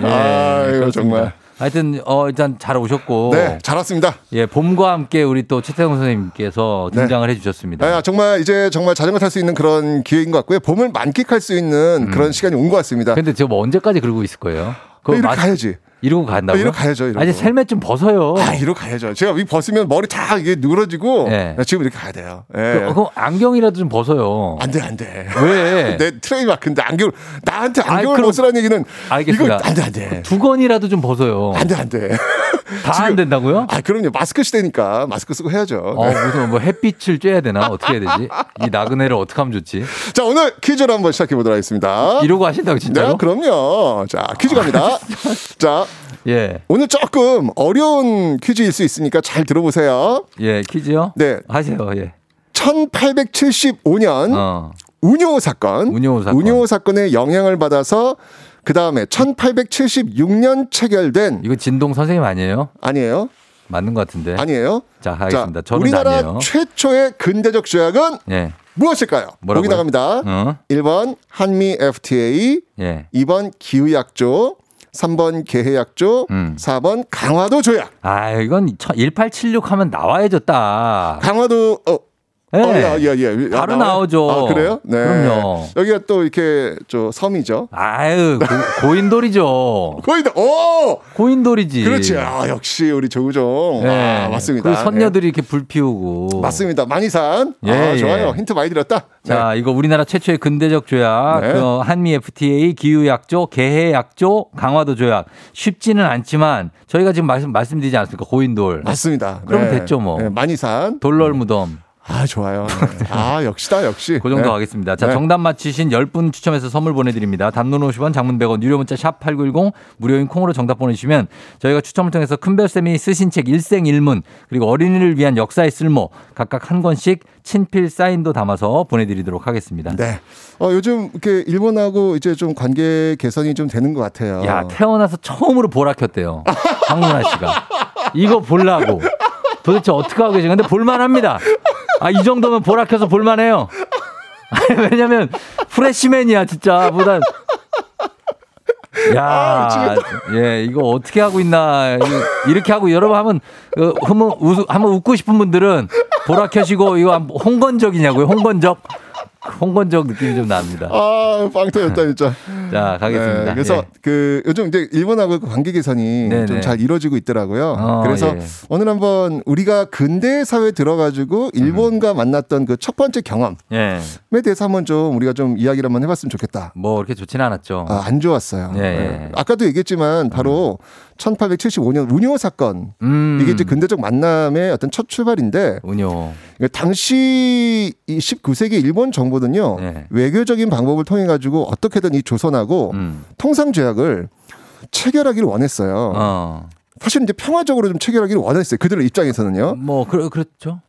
예, 아, 이거. 정말. 하여튼 어 일단 잘 오셨고 네, 잘 왔습니다. 예 봄과 함께 우리 또 최태성 선생님께서 네. 등장을 해주셨습니다. 아, 정말 이제 정말 자전거 탈 수 있는 그런 기회인 것 같고요. 봄을 만끽할 수 있는 그런 시간이 온 것 같습니다. 음. 근데 저뭐 언제까지 그러고 있을 거예요? 그거 이렇게 마- 가야지. 이러고 간다고요? 아, 이러고 가야죠, 이러고. 아니 헬멧 좀 벗어요. 아, 이러고 가야죠. 제가 이 벗으면 머리 다 이게 누러지고 예. 지금 이렇게 가야 돼요. 예. 그, 그럼 안경이라도 좀 벗어요. 안 돼, 안 돼. 왜? <laughs> 내 트레이마크인데 안경 나한테 안경을 그럼- 벗으라는 얘기는 알겠습니다. 이거 안 돼, 안 돼. 두건이라도 좀 벗어요. 안 돼, 안 돼. 다 안 된다고요? 아, 그럼요. 마스크 시대니까 마스크 쓰고 해야죠. 어, 무슨 뭐 햇빛을 쬐야 되나? 어떻게 해야 되지? 이 나그네를 어떻게 하면 좋지? 자, 오늘 퀴즈를 한번 시작해 보도록 하겠습니다. 이러고 하신다고 진짜로? 네, 그럼요. 자, 퀴즈 갑니다. <laughs> 자, 예. 오늘 조금 어려운 퀴즈일 수 있으니까 잘 들어보세요. 예, 퀴즈요? 네. 하세요. 예. 1875년 어. 운요 사건. 운요 사건. 사건의 영향을 받아서 그 다음에 1876년 체결된 이거 진동 선생님 아니에요? 아니에요? 맞는 것 같은데. 아니에요? 자, 하겠습니다. 자, 우리나라 아니에요. 최초의 근대적 조약은 예. 무엇일까요? 뭐라고요? 보기 나갑니다. 어? 1번 한미 FTA, 예. 2번 기후약조, 3번 개해약조, 음. 4번 강화도 조약. 아, 이건 1876 하면 나와야죠, 딱. 강화도 어 예. 어, 야, 야, 야. 바로 아, 나와요? 나오죠. 아, 그래요? 네. 그럼요. 여기가 또 이렇게 저 섬이죠. 아유, 고, <laughs> 인돌이죠 다, 오! 고인돌이지. 그렇지. 아, 역시 우리 조우종. 예. 아, 맞습니다. 그 선녀들이 이렇게 불 피우고. 예. 맞습니다. 만이산. 예, 아, 좋아요. 예. 힌트 많이 드렸다. 자, 이거 우리나라 최초의 근대적 조약, 네. 그 한미 FTA, 기후약조, 개해약조, 강화도 조약. 쉽지는 않지만 저희가 지금 말씀 말씀드리지 않았습니까? 고인돌. 맞습니다. 그러면 됐죠, 뭐. 네, 만이산. 돌널 무덤. 아, 좋아요. 아, 역시다, 역시. 그 정도 네. 하겠습니다. 자, 네. 정답 맞히신 10분 추첨해서 선물 보내드립니다. 단문 50원, 장문 100원, 유료 문자 샵 8910, 무료인 콩으로 정답 보내주시면 저희가 추첨을 통해서 큰별쌤이 쓰신 책 일생일문, 그리고 어린이를 위한 역사의 쓸모, 각각 한 권씩 친필 사인도 담아서 보내드리도록 하겠습니다. 네. 어, 요즘 이렇게 일본하고 이제 좀 관계 개선이 좀 되는 것 같아요. 야, 태어나서 처음으로 보라 켰대요. 황문아 씨가. 이거 보려고. 도대체 어떻게 하고 계시 근데 볼만합니다. 아, 이 정도면 보라 켜서 볼만해요. 아니, 왜냐면 프레시맨이야, 진짜. 보다. 야, 예, 이거 어떻게 하고 있나. 이- 이렇게 하고 여러분 하면, 그, 한번, 웃, 한번 웃고 싶은 분들은 보라 켜시고, 이거 홍건적이냐고요, 홍건적? 홍건적 느낌이 좀 납니다. 아, 빵 터졌다, 진짜. 자, 가겠습니다. 네, 그래서 예. 그 요즘 이제 일본하고 그 관계 개선이 네네. 좀잘 이루어지고 있더라고요. 어, 그래서 예. 오늘 한번 우리가 근대 사회에 들어가지고 일본과 만났던 그 첫 번째 경험에 예. 대해서 한번 좀 우리가 좀 이야기를 한번 해봤으면 좋겠다. 뭐 그렇게 좋지는 않았죠. 아, 안 좋았어요. 예, 예. 네. 아까도 얘기했지만 바로 1875년 운요 사건 음. 이게 이제 근대적 만남의 어떤 첫 출발인데 운요. 이게 당시 이 19세기 일본 정부는요 네. 외교적인 방법을 통해 가지고 어떻게든 이 조선하고 음. 통상 조약을 체결하기를 원했어요. 어. 사실 이제 평화적으로 좀 체결하기를 원했어요. 그들의 입장에서는요. 뭐 그, 그렇죠.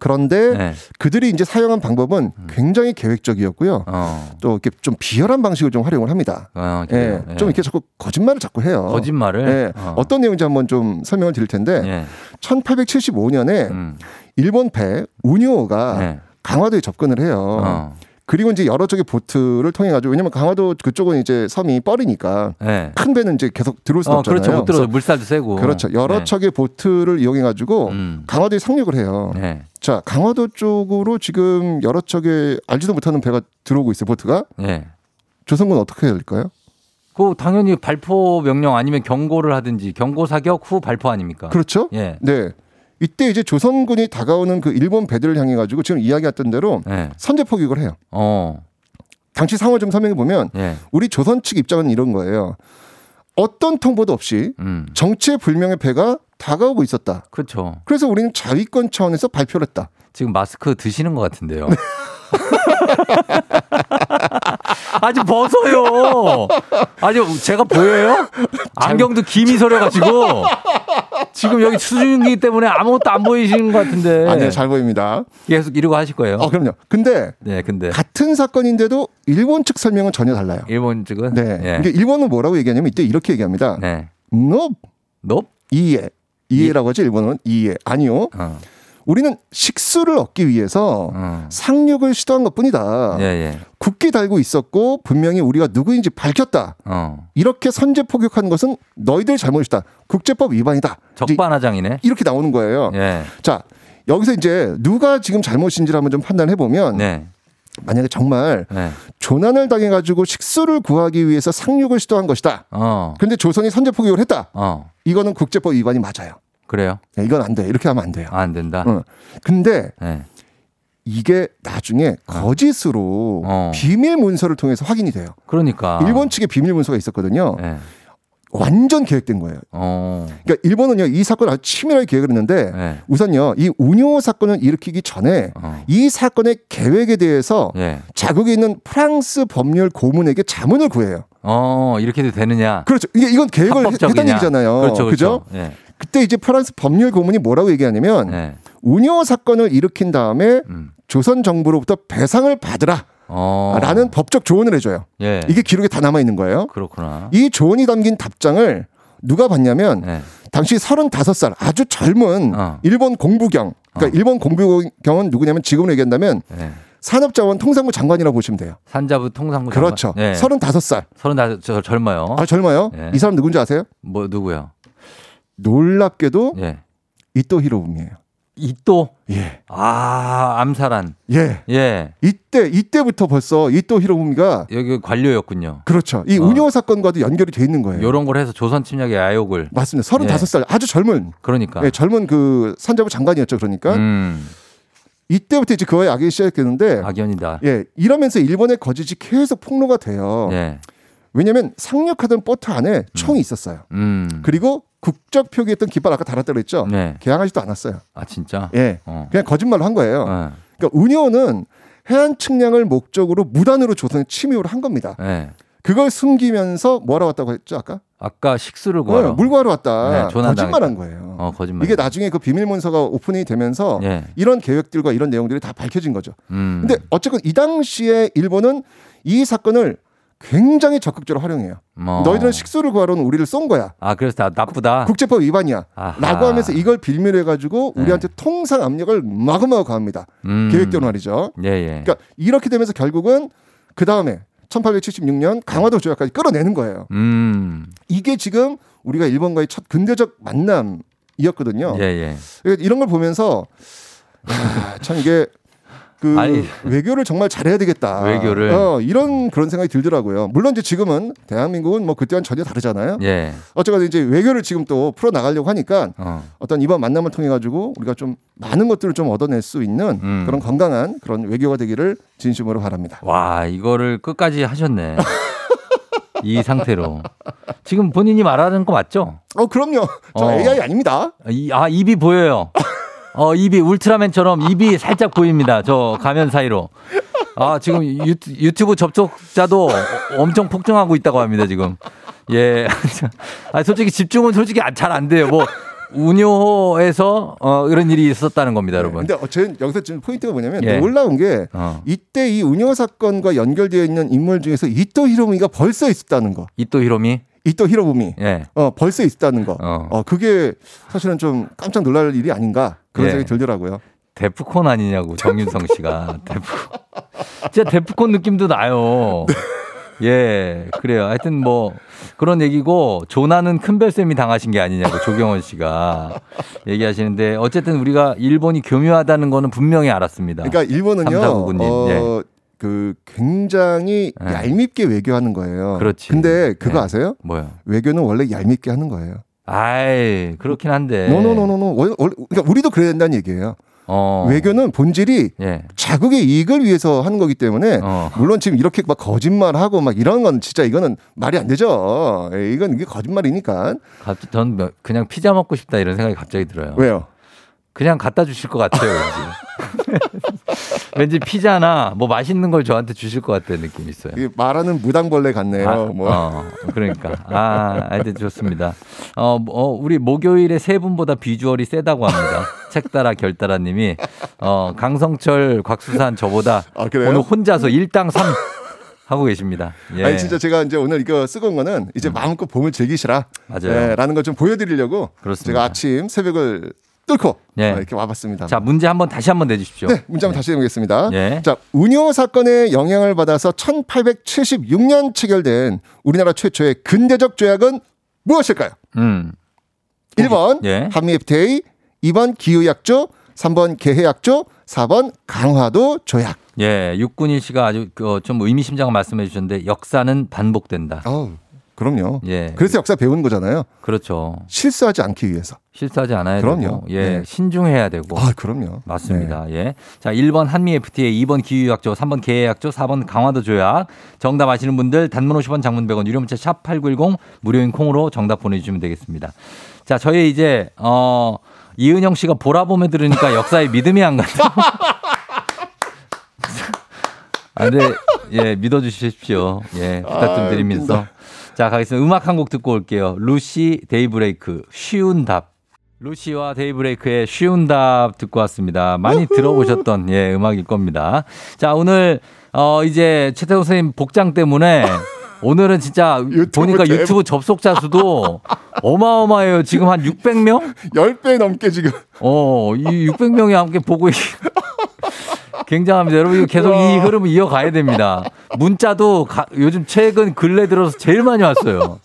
그런데 네. 그들이 이제 사용한 방법은 굉장히 계획적이었고요. 어. 또 이렇게 좀 비열한 방식을 좀 활용을 합니다. 어, 예. 예. 좀 이렇게 자꾸 거짓말을 자꾸 해요. 거짓말을. 예, 어. 어. 떤 내용인지 한번 좀 설명을 드릴 텐데 예. 1875년에 음. 일본 배 운요가 네. 강화도에 접근을 해요. 어. 그리고 이제 여러 쪽의 보트를 통해 가지고 왜냐면 강화도 그쪽은 이제 섬이 뻘이니까 예. 큰 배는 이제 계속 들어올 수는 어, 없잖아요. 그렇죠. 못 들어. 그래서 물살도 세고. 그렇죠. 여러 네. 척의 보트를 이용해 가지고 음. 강화도에 상륙을 해요. 네. 자, 강화도 쪽으로 지금 여러 척의 알지도 못하는 배가 들어오고 있어요. 보트가. 예. 조선군 어떻게 해야 될까요? 그 당연히 발포 명령 아니면 경고를 하든지 경고 사격 후 발포 아닙니까? 그렇죠? 예. 네. 이때 이제 조선군이 다가오는 그 일본 배들을 향해 가지고 지금 이야기했던 대로 예. 선제 포격을 해요. 어. 당시 상황을 좀 설명해 보면 예. 우리 조선 측 입장은 이런 거예요. 어떤 통보도 없이 음. 정체 불명의 배가 다가오고 있었다. 그렇죠. 그래서 우리는 자위권 차원에서 발표를 했다. 지금 마스크 드시는 것 같은데요. <laughs> 아직 벗어요. 아직 제가 보여요? 안경도 김이 서려가지고 지금 여기 수중이기 때문에 아무것도 안 보이시는 것 같은데. 아니요, 잘 보입니다. 계속 이러고 하실 거예요. 아, 그럼요. 근데 네, 근데 같은 사건인데도 일본 측 설명은 전혀 달라요. 일본 측은 네. 예. 이게 일본은 뭐라고 얘기하냐면 이때 이렇게 얘기합니다. 네. 너 넙? 이해. 이해라고 하죠. 일본은 이해. 아니요. 어. 우리는 식수를 얻기 위해서 어. 상륙을 시도한 것 뿐이다. 예, 예. 굳게 달고 있었고 분명히 우리가 누구인지 밝혔다. 어. 이렇게 선제 포격한 것은 너희들 잘못이다. 국제법 위반이다. 적반하장이네. 이렇게 나오는 거예요. 예. 자, 여기서 이제 누가 지금 잘못인지를 한번 좀 판단해 보면 네. 만약에 정말 네. 조난을 당해 가지고 식수를 구하기 위해서 상륙을 시도한 것이다. 어. 근데 조선이 선제 포격을 했다. 어. 이거는 국제법 위반이 맞아요. 그래요? 네, 이건 안 돼. 이렇게 하면 안 돼요. 아, 안 된다. 어. 근데 네. 이게 나중에 거짓으로 어. 비밀 문서를 통해서 확인이 돼요. 그러니까. 일본 측에 비밀 문서가 있었거든요. 네. 완전 계획된 거예요. 어. 그러니까 일본은요 이 사건을 아주 치밀하게 계획을 했는데 네. 우선요 이 운요 사건을 일으키기 전에 어. 이 사건의 계획에 대해서 예. 자국에 있는 프랑스 법률 고문에게 자문을 구해요. 어, 이렇게도 되느냐? 그렇죠. 이게 이건 계획을 합법적이냐? 했다는 얘기잖아요. 그렇죠, 그죠? 그렇죠. 예. 그때 이제 프랑스 법률 고문이 뭐라고 얘기하냐면 네. 운요 사건을 일으킨 다음에 음. 조선 정부로부터 배상을 받으라. 어. 라는 법적 조언을 해줘요. 예. 이게 기록에 다 남아 있는 거예요. 그렇구나. 이 조언이 담긴 답장을 누가 봤냐면 네. 당시 35살 아주 젊은 어. 일본 공부경. 그러니까 일본 공부경은 누구냐면 지금으로 얘기한다면 네. 산업자원 통상부 장관이라고 보시면 돼요. 산자부 통상부 그렇죠. 네. 35살. 서른 다 저, 젊어요. 아, 젊어요. 네. 이 사람 누군지 아세요? 뭐 누구요? 놀랍게도 예. 이토 히로부미예요. 이또 예. 아 암살한 예. 예 이때 이때부터 벌써 이토 히로부미가 여기 관료였군요. 그렇죠. 이 어. 운요 사건과도 연결이 돼 있는 거예요. 요런 걸 해서 조선 침략의 야욕을 맞습니다. 35살 아주 젊은 그러니까 예, 젊은 그 산자부 장관이었죠. 그러니까 음, 이때부터 이제 그와의 악이 시작됐는데 악연이다. 예, 이러면서 일본의 거짓이 계속 폭로가 돼요. 예. 왜냐하면 상륙하던 보트 안에 총이 있었어요. 음. 그리고 국적 표기했던 깃발 아까 달았다고 그랬죠. 네. 개항하지도 않았어요. 아 진짜. 예, 어. 그냥 거짓말로 한 거예요. 어. 그러니까 운여는 해안 측량을 목적으로 무단으로 조선에 침입을 한 겁니다. 예. 그걸 숨기면서 뭐하러 왔다고 했죠 아까? 아까 식수를 구하러. 어, 물 구하러 왔다. 네, 거짓말한 거예요. 어 거짓말. 이게 나중에 그 비밀 문서가 오픈이 되면서 예. 이런 계획들과 이런 내용들이 다 밝혀진 거죠. 음. 근데 어쨌건 이 당시에 일본은 이 사건을 굉장히 적극적으로 활용해요. 뭐. 너희들은 식수를 구하러 는 우리를 쏜 거야. 아 그래서 다 나쁘다. 국제법 위반이야. 아하. 라고 하면서 이걸 빌미로 해가지고 네. 우리한테 통상 압력을 마구마구 가합니다. 음. 계획대로 말이죠. 예 예. 그러니까 이렇게 되면서 결국은 그 다음에 1876년 강화도 조약까지 끌어내는 거예요. 음. 이게 지금 우리가 일본과의 첫 근대적 만남이었거든요. 예 예. 그러니까 이런 걸 보면서 야, 참 이게 그 아니. 외교를 정말 잘해야 되겠다. 외교를. 어, 이런 그런 생각이 들더라고요. 물론 이제 지금은 대한민국은 뭐 그때와는 전혀 다르잖아요. 예. 어쨌건 이제 외교를 지금 또 풀어 나가려고 하니까 어. 어떤 이번 만남을 통해 가지고 우리가 좀 많은 것들을 좀 얻어낼 수 있는 음. 그런 건강한 그런 외교가 되기를 진심으로 바랍니다. 와 이거를 끝까지 하셨네. <laughs> 이 상태로 지금 본인이 말하는 거 맞죠? 어 그럼요. 저 어. AI 아닙니다. 이, 아 입이 보여요. <laughs> 어 입이 울트라맨처럼 입이 살짝 보입니다. 저 가면 사이로. 아 지금 유튜, 유튜브 접속자도 엄청 폭증하고 있다고 합니다 지금. 예. <laughs> 아 솔직히 집중은 솔직히 잘 안 돼요. 뭐 운요에서 어 이런 일이 있었다는 겁니다, 여러분. 근데 어쨌든 여기서 지금 포인트가 뭐냐면 예. 놀라운 게 어. 이때 이 운요 사건과 연결되어 있는 인물 중에서 이토 히로부미가 벌써 있었다는 거. 이또 히로미. 이토 히로부미. 예. 어, 벌써 있다는 거. 어. 어. 그게 사실은 좀 깜짝 놀랄 일이 아닌가 그런 예. 생각이 들더라고요. 데프콘 아니냐고 정윤성 씨가 <laughs> 데프콘 진짜 데프콘 느낌도 나요. 예, 그래요. 하여튼 뭐 그런 얘기고 조나는 큰별쌤이 당하신 게 아니냐고 조경원 씨가 얘기하시는데 어쨌든 우리가 일본이 교묘하다는 거는 분명히 알았습니다. 그러니까 일본은요. 어, 예. 그 굉장히 예. 얄밉게 외교하는 거예요. 그렇지. 근데 그거 예. 아세요? 뭐요? 외교는 원래 얄밉게 하는 거예요. 아이 그렇긴 한데. 노노노노노. 그러니까 우리도 그래야 된다는 얘기예요. 어. 외교는 본질이 예. 자국의 이익을 위해서 하는 거기 때문에 어. 물론 지금 이렇게 막 거짓말하고 막 이런 건 진짜 이거는 말이 안 되죠. 예, 이건 이게 거짓말이니까. 갑자기 전 뭐- 그냥 피자 먹고 싶다 이런 생각이 갑자기 들어요. 왜요? 그냥 갖다 주실 것 같아요, <laughs> 왠지. <laughs> 왠지 피자나 뭐 맛있는 걸 저한테 주실 것 같다는 느낌이 있어요. 말하는 무당벌레 같네요. 아, 뭐. 어, 그러니까. 아, 하여튼 좋습니다. 어, 어, 우리 목요일에 세 분보다 비주얼이 세다고 합니다. 책따라 결따라 님이, 어, 강성철, 곽수산 저보다 아? 오늘 혼자서 일당 삼 하고 계십니다. 예. 아니 진짜 제가 이제 오늘 이거 쓰고 온 거는 이제 마음껏 봄을 즐기시라. 맞아요. 예, 라는 걸 좀 보여드리려고 그렇습니다. 제가 아침 새벽을 뚫고 예. 어, 이렇게 와봤습니다. 자, 문제 한번 다시 한번 내주십시오. 네, 문제 한번 다시 해보겠습니다. 예. 자, 운요 사건의 영향을 받아서 1876년 체결된 우리나라 최초의 근대적 조약은 무엇일까요? 음. 1번 예. 한미 FTA, 2번 기후약조, 3번 개해약조, 4번 강화도 조약. 예, 육군일 씨가 아주 그, 좀 의미심장한 말씀해 주셨는데 역사는 반복된다. 아우, 그럼요. 예. 그래서 역사 배우는 거잖아요. 그렇죠. 실수하지 않기 위해서. 실수하지 않아야 그럼요. 되고 예, 네. 신중해야 되고. 아, 그럼요. 맞습니다. 예. 자, 1번 한미 FTA, 2번 기후약조, 3번 개해약조, 4번 강화도 조약. 정답 아시는 분들 단문 50원, 장문 100원, 유료 문자 샵 8910 무료인 콩으로 정답 보내 주시면 되겠습니다. 자, 저희 이제 어 이은영 씨가 보라봄에 들으니까 역사에 믿음이 안 간다. <laughs> 아, 근데 예, 믿어 주십시오. 예, 부탁 좀 아, 드리면서. 웃긴다. 자, 가겠습니다. 음악 한 곡 듣고 올게요. 루시 데이브레이크 쉬운 답. 루시와 데이브레이크의 쉬운 답 듣고 왔습니다. 많이 들어보셨던 예, 음악일 겁니다. 자, 오늘 어 이제 최태호 선생님 복장 때문에 오늘은 진짜 유튜브 보니까 대박. 유튜브 접속자 수도 어마어마해요. 지금 한 600명? 10배 <laughs> 넘게 지금. 어, 이 600명이 함께 보고 있... 굉장합니다. 여러분 이거 계속 이 흐름을 이어가야 됩니다. 문자도 가- 요즘 최근 근래 들어서 제일 많이 왔어요.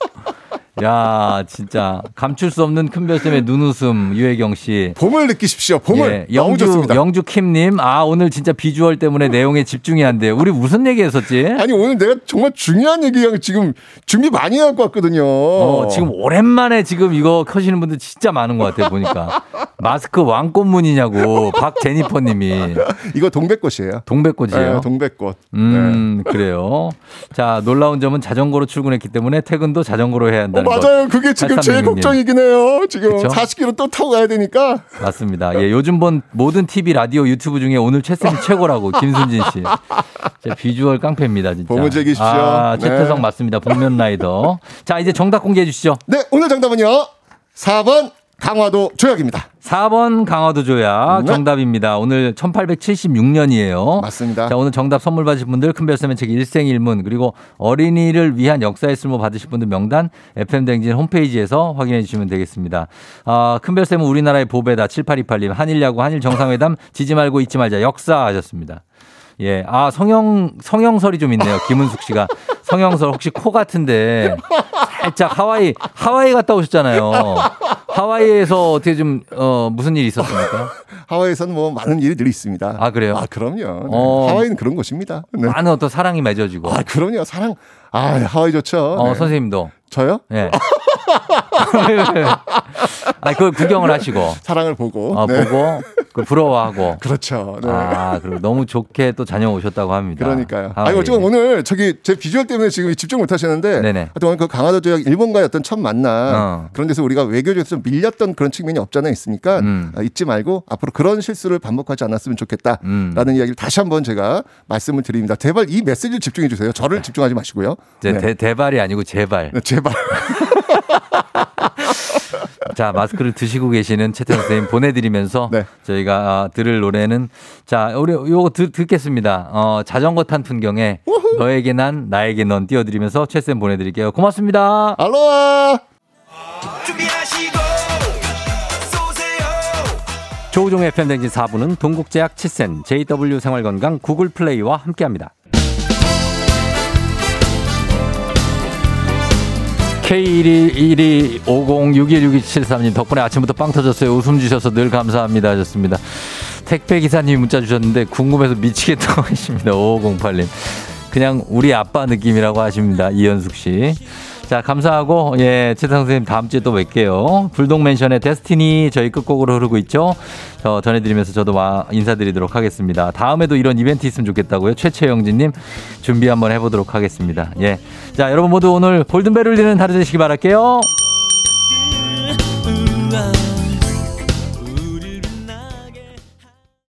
야, 진짜 감출 수 없는 큰별쌤의 눈웃음 유혜경 씨. 봄을 느끼십시오. 봄을. 예, 영주. 영주 킴 님, 아 오늘 진짜 비주얼 때문에 내용에 집중이 안 돼요. 우리 무슨 얘기 했었지? 아니 오늘 내가 정말 중요한 얘기 지금 준비 많이 해갖고 왔거든요. 어, 지금 오랜만에 지금 이거 켜시는 분들 진짜 많은 것 같아요 보니까 마스크 왕꽃무늬냐고 박제니퍼 님이 이거 동백꽃이에요. 동백꽃이에요. 네, 동백꽃. 음 그래요. 자 놀라운 점은 자전거로 출근했기 때문에 퇴근도 자전거로 해야 어, 한다는 거. 맞아요. 그게 지금 제일 8366님. 걱정이긴 해요. 지금 그쵸? 40km 또 타고 가야 되니까. 맞습니다. 예, 요즘 본 모든 TV, 라디오, 유튜브 중에 오늘 최쌤이 최고라고 김순진 씨. 제 비주얼 깡패입니다, 진짜. 봄을 즐기십시오. 아, 네. 최태성 맞습니다. 복면 라이더. 자, 이제 정답 공개해 주시죠. 네, 오늘 정답은요. 4번 강화도 조약입니다. 4번 강화도 조약 네. 정답입니다. 오늘 1876년이에요. 맞습니다. 자, 오늘 정답 선물 받으실 분들 큰별쌤의 책 일생일문 그리고 어린이를 위한 역사의 쓸모 받으실 분들 명단 FM댕진 홈페이지에서 확인해 주시면 되겠습니다. 아, 큰별쌤은 우리나라의 보배다 7828님 한일야구 한일 정상회담 지지 말고 잊지 말자 역사 하셨습니다. 예. 아, 성형, 성형설이 좀 있네요. 김은숙 씨가. 성형설 혹시 코 같은데 살짝 하와이, 하와이 갔다 오셨잖아요. 하와이에서 어떻게 좀, 어, 무슨 일이 있었습니까? 하와이에서는 뭐 많은 일이 늘 있습니다. 아, 그래요? 아, 그럼요. 네. 어. 하와이는 그런 곳입니다. 네. 많은 어떤 사랑이 맺어지고. 아, 그럼요. 사랑. 아, 하와이 좋죠. 어, 네. 선생님도. 저요? 예. <laughs> <laughs> 아, 그걸 구경을 하시고. 사랑을 보고. 어, 네. 보고, 그 부러워하고. <laughs> 그렇죠. 네. 아, 그리고 너무 좋게 또 다녀오셨다고 합니다. 그러니까요. 아, 예. 어쨌든 오늘 저기 제 비주얼 때문에 지금 집중 못 하시는데. 네네. 하여튼 오늘 그 강화도 조약 일본과의 어떤 첫 만남. 어. 그런 데서 우리가 외교적에서 좀 밀렸던 그런 측면이 없잖아 있으니까 음. 아, 잊지 말고 앞으로 그런 실수를 반복하지 않았으면 좋겠다라는 음. 이야기를 다시 한번 제가 말씀을 드립니다. 제발 이 메시지를 집중해 주세요. 저를 집중하지 마시고요. 네. 대, 대발이 아니고 제발. 네, 제발. <laughs> 자, 마스크를 드시고 계시는 최태성 선생님 보내드리면서 네. 저희가 아, 들을 노래는 자, 우리 요거 듣, 듣겠습니다. 어, 자전거 탄 풍경에 너에게 난, 나에게 넌 띄워드리면서 최 쌤 보내드릴게요. 고맙습니다. 알로하. 조우종의 팬댕진 4부는 동국제약 치센, JW 생활건강, 구글 플레이와 함께합니다. K12120616273님 덕분에 아침부터 빵 터졌어요. 웃음 주셔서 늘 감사합니다 하셨습니다. 택배 기사님이 문자 주셨는데 궁금해서 미치겠다고 <laughs> 하십니다. 5508님. 그냥 우리 아빠 느낌이라고 하십니다. 이현숙 씨. 자, 감사하고, 예, 최상 선생님 다음 주에 또 뵐게요. 불독맨션의 데스티니 저희 끝곡으로 흐르고 있죠. 저 전해드리면서 저도 와, 인사드리도록 하겠습니다. 다음에도 이런 이벤트 있으면 좋겠다고요. 최채영진님 준비 한번 해보도록 하겠습니다. 예. 자, 여러분 모두 오늘 골든벨 울리는 하루 되시기 바랄게요.